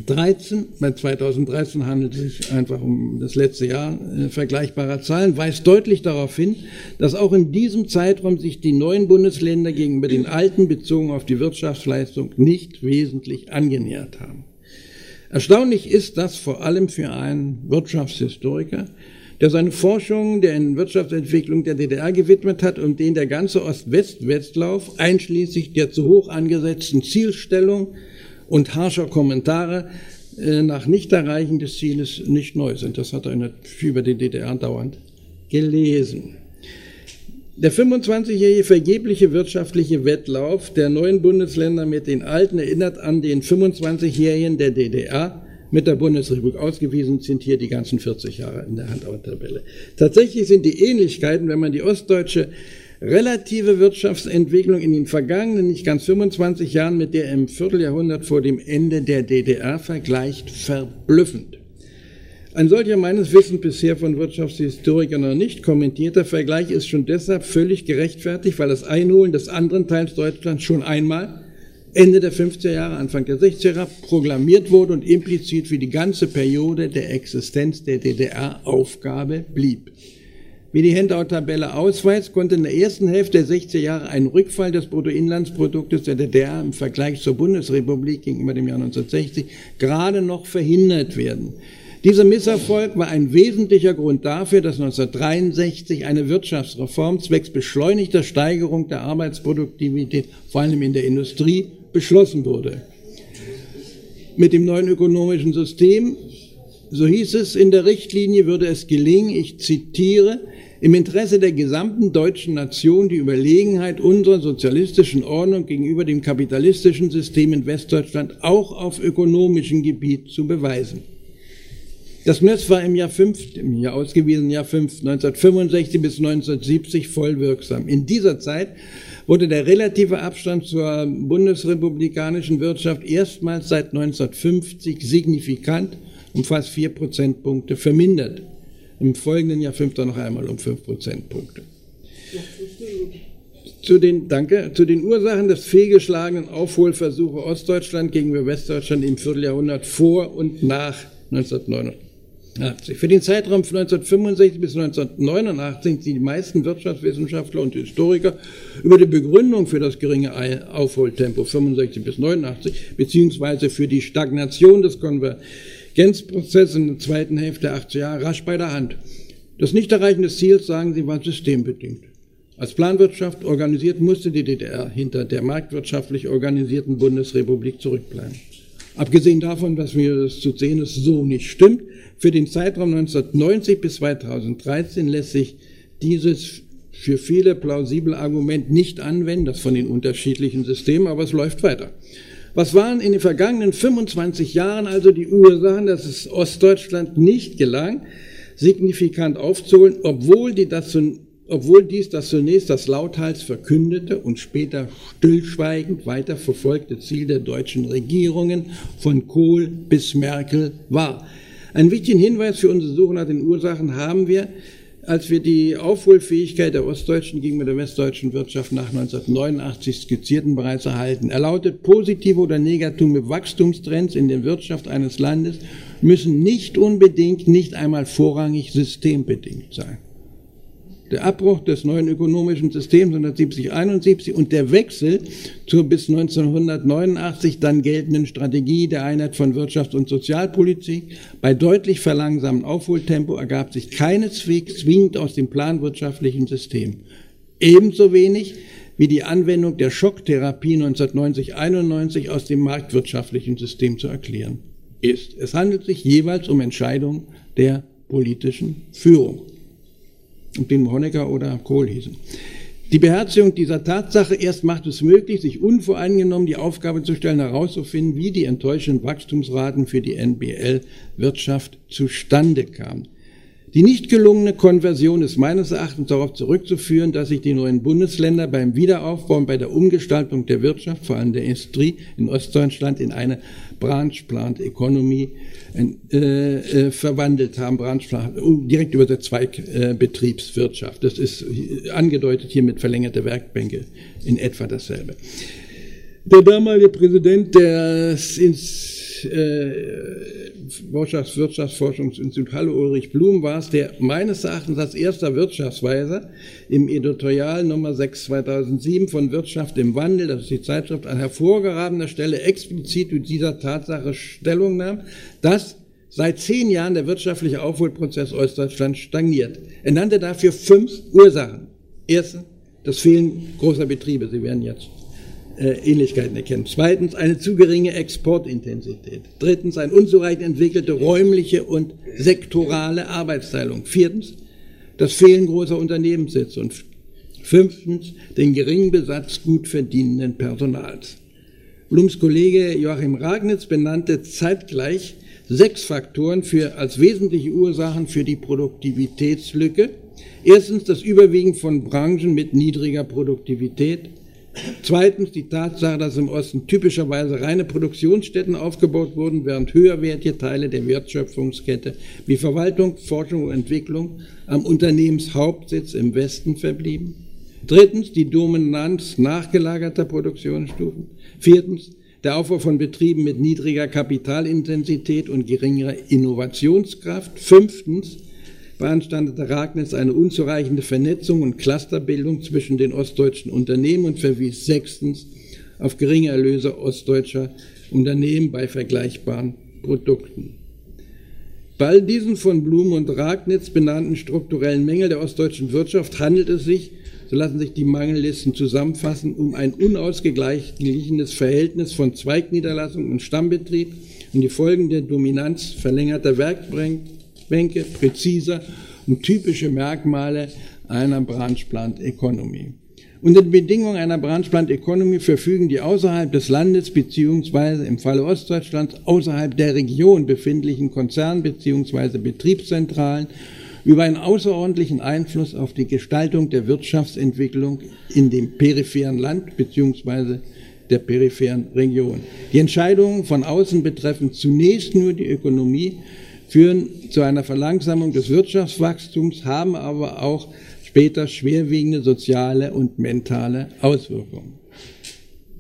13, bei 2013 handelt es sich einfach um das letzte Jahr äh, vergleichbarer Zahlen, weist deutlich darauf hin, dass auch in diesem Zeitraum sich die neuen Bundesländer gegenüber den alten bezogen auf die Wirtschaftsleistung nicht wesentlich angenähert haben. Erstaunlich ist das vor allem für einen Wirtschaftshistoriker, der seine Forschung der Wirtschaftsentwicklung der DDR gewidmet hat und den der ganze Ost-West-Westlauf einschließlich der zu hoch angesetzten Zielstellung und harscher Kommentare äh, nach Nichterreichen des Zieles nicht neu sind. Das hat er über die DDR dauernd gelesen. Der 25-jährige vergebliche wirtschaftliche Wettlauf der neuen Bundesländer mit den alten erinnert an den 25-jährigen der DDR mit der Bundesrepublik. Ausgewiesen sind hier die ganzen 40 Jahre in der Handauer-Tabelle. Tatsächlich sind die Ähnlichkeiten, wenn man die ostdeutsche relative Wirtschaftsentwicklung in den vergangenen nicht ganz 25 Jahren mit der im Vierteljahrhundert vor dem Ende der DDR vergleicht, verblüffend. Ein solcher meines Wissens bisher von Wirtschaftshistorikern noch nicht kommentierter Vergleich ist schon deshalb völlig gerechtfertigt, weil das Einholen des anderen Teils Deutschlands schon einmal Ende der 50er Jahre, Anfang der 60er Jahre proklamiert wurde und implizit für die ganze Periode der Existenz der DDR Aufgabe blieb. Wie die Handout-Tabelle ausweist, konnte in der ersten Hälfte der 60er Jahre ein Rückfall des Bruttoinlandsproduktes der DDR im Vergleich zur Bundesrepublik gegenüber dem Jahr 1960 gerade noch verhindert werden. Dieser Misserfolg war ein wesentlicher Grund dafür, dass 1963 eine Wirtschaftsreform zwecks beschleunigter Steigerung der Arbeitsproduktivität, vor allem in der Industrie, beschlossen wurde. Mit dem neuen ökonomischen System, so hieß es in der Richtlinie, würde es gelingen, ich zitiere, im Interesse der gesamten deutschen Nation die Überlegenheit unserer sozialistischen Ordnung gegenüber dem kapitalistischen System in Westdeutschland auch auf ökonomischem Gebiet zu beweisen. Das NÖS war im Jahr 5, im Jahr ausgewiesen Jahr 5, 1965 bis 1970 voll wirksam. In dieser Zeit wurde der relative Abstand zur bundesrepublikanischen Wirtschaft erstmals seit 1950 signifikant um fast vier Prozentpunkte vermindert. Im folgenden Jahr 5 dann noch einmal um fünf Prozentpunkte. Zu den, danke, zu den Ursachen des fehlgeschlagenen Aufholversuche Ostdeutschland gegenüber Westdeutschland im Vierteljahrhundert vor und nach 1989. Für den Zeitraum von 1965 bis 1989 sind die meisten Wirtschaftswissenschaftler und Historiker über die Begründung für das geringe Aufholtempo 65 bis 89 beziehungsweise für die Stagnation des Konvergenzprozesses in der zweiten Hälfte der 80er Jahre rasch bei der Hand. Das Nichterreichen des Ziels, sagen sie, war systembedingt. Als Planwirtschaft organisiert musste die DDR hinter der marktwirtschaftlich organisierten Bundesrepublik zurückbleiben. Abgesehen davon, dass mir das zu sehen ist, so nicht stimmt, für den Zeitraum 1990 bis 2013 lässt sich dieses für viele plausible Argument nicht anwenden, das von den unterschiedlichen Systemen, aber es läuft weiter. Was waren in den vergangenen 25 Jahren also die Ursachen, dass es Ostdeutschland nicht gelang, signifikant aufzuholen, obwohl, die das, obwohl dies das zunächst das lauthals verkündete und später stillschweigend weiter verfolgte Ziel der deutschen Regierungen von Kohl bis Merkel war? Einen wichtigen Hinweis für unsere Suche nach den Ursachen haben wir, als wir die Aufholfähigkeit der ostdeutschen gegenüber der westdeutschen Wirtschaft nach 1989 skizzierten bereits erhalten. Er lautet, positive oder negative Wachstumstrends in der Wirtschaft eines Landes müssen nicht unbedingt, nicht einmal vorrangig systembedingt sein der Abbruch des neuen ökonomischen Systems 1970-71 und der Wechsel zur bis 1989 dann geltenden Strategie der Einheit von Wirtschafts- und Sozialpolitik bei deutlich verlangsamem Aufholtempo ergab sich keineswegs zwingend aus dem planwirtschaftlichen System. Ebenso wenig wie die Anwendung der Schocktherapie 1990-91 aus dem marktwirtschaftlichen System zu erklären ist. Es handelt sich jeweils um Entscheidungen der politischen Führung den Honecker oder Kohl hießen. Die Beherzigung dieser Tatsache erst macht es möglich, sich unvoreingenommen die Aufgabe zu stellen, herauszufinden, wie die enttäuschenden Wachstumsraten für die NBL-Wirtschaft zustande kamen. Die nicht gelungene Konversion ist meines Erachtens darauf zurückzuführen, dass sich die neuen Bundesländer beim Wiederaufbau und bei der Umgestaltung der Wirtschaft, vor allem der Industrie in Ostdeutschland, in eine Branch Plant Economy äh, äh, verwandelt haben, Branch direkt über der Zweigbetriebswirtschaft. das ist angedeutet hier mit verlängerter Werkbänke in etwa dasselbe. Der damalige Präsident des ins, äh, Wirtschaftsforschungsinstitut Halle Ulrich Blum war es, der meines Erachtens als erster Wirtschaftsweiser im Editorial Nummer 6 2007 von Wirtschaft im Wandel, das ist die Zeitschrift, an hervorgehobener Stelle explizit zu dieser Tatsache Stellung nahm, dass seit zehn Jahren der wirtschaftliche Aufholprozess Ostdeutschland stagniert. Er nannte dafür fünf Ursachen. Erstens, das Fehlen großer Betriebe. Sie werden jetzt Ähnlichkeiten erkennen. Zweitens eine zu geringe Exportintensität. Drittens eine unzureichend entwickelte räumliche und sektorale Arbeitsteilung. Viertens das Fehlen großer Unternehmenssitze und fünftens den geringen Besatz gut verdienenden Personals. Blums Kollege Joachim Ragnitz benannte zeitgleich sechs Faktoren für, als wesentliche Ursachen für die Produktivitätslücke. Erstens das Überwiegen von Branchen mit niedriger Produktivität. Zweitens die Tatsache, dass im Osten typischerweise reine Produktionsstätten aufgebaut wurden, während höherwertige Teile der Wertschöpfungskette wie Verwaltung, Forschung und Entwicklung am Unternehmenshauptsitz im Westen verblieben. Drittens die Dominanz nachgelagerter Produktionsstufen. Viertens der Aufbau von Betrieben mit niedriger Kapitalintensität und geringerer Innovationskraft. Fünftens beanstandete Ragnitz eine unzureichende Vernetzung und Clusterbildung zwischen den ostdeutschen Unternehmen und verwies sechstens auf geringe Erlöse ostdeutscher Unternehmen bei vergleichbaren Produkten. Bei all diesen von Blum und Ragnitz benannten strukturellen Mängel der ostdeutschen Wirtschaft handelt es sich, so lassen sich die Mangellisten zusammenfassen, um ein unausgeglichenes Verhältnis von Zweigniederlassung und Stammbetrieb und die Folgen der Dominanz verlängerter Werkbänke Bänke präziser und typische Merkmale einer Branch Plant Economy. Unter den Bedingungen einer Branch Plant Economy verfügen die außerhalb des Landes beziehungsweise im Falle Ostdeutschlands außerhalb der Region befindlichen Konzern beziehungsweise Betriebszentralen über einen außerordentlichen Einfluss auf die Gestaltung der Wirtschaftsentwicklung in dem peripheren Land beziehungsweise der peripheren Region. Die Entscheidungen von außen betreffen zunächst nur die Ökonomie, führen zu einer Verlangsamung des Wirtschaftswachstums, haben aber auch später schwerwiegende soziale und mentale Auswirkungen.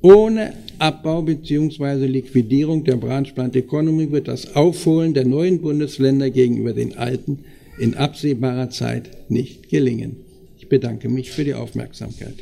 Ohne Abbau bzw. Liquidierung der Branchplant Economy wird das Aufholen der neuen Bundesländer gegenüber den alten in absehbarer Zeit nicht gelingen. Ich bedanke mich für die Aufmerksamkeit.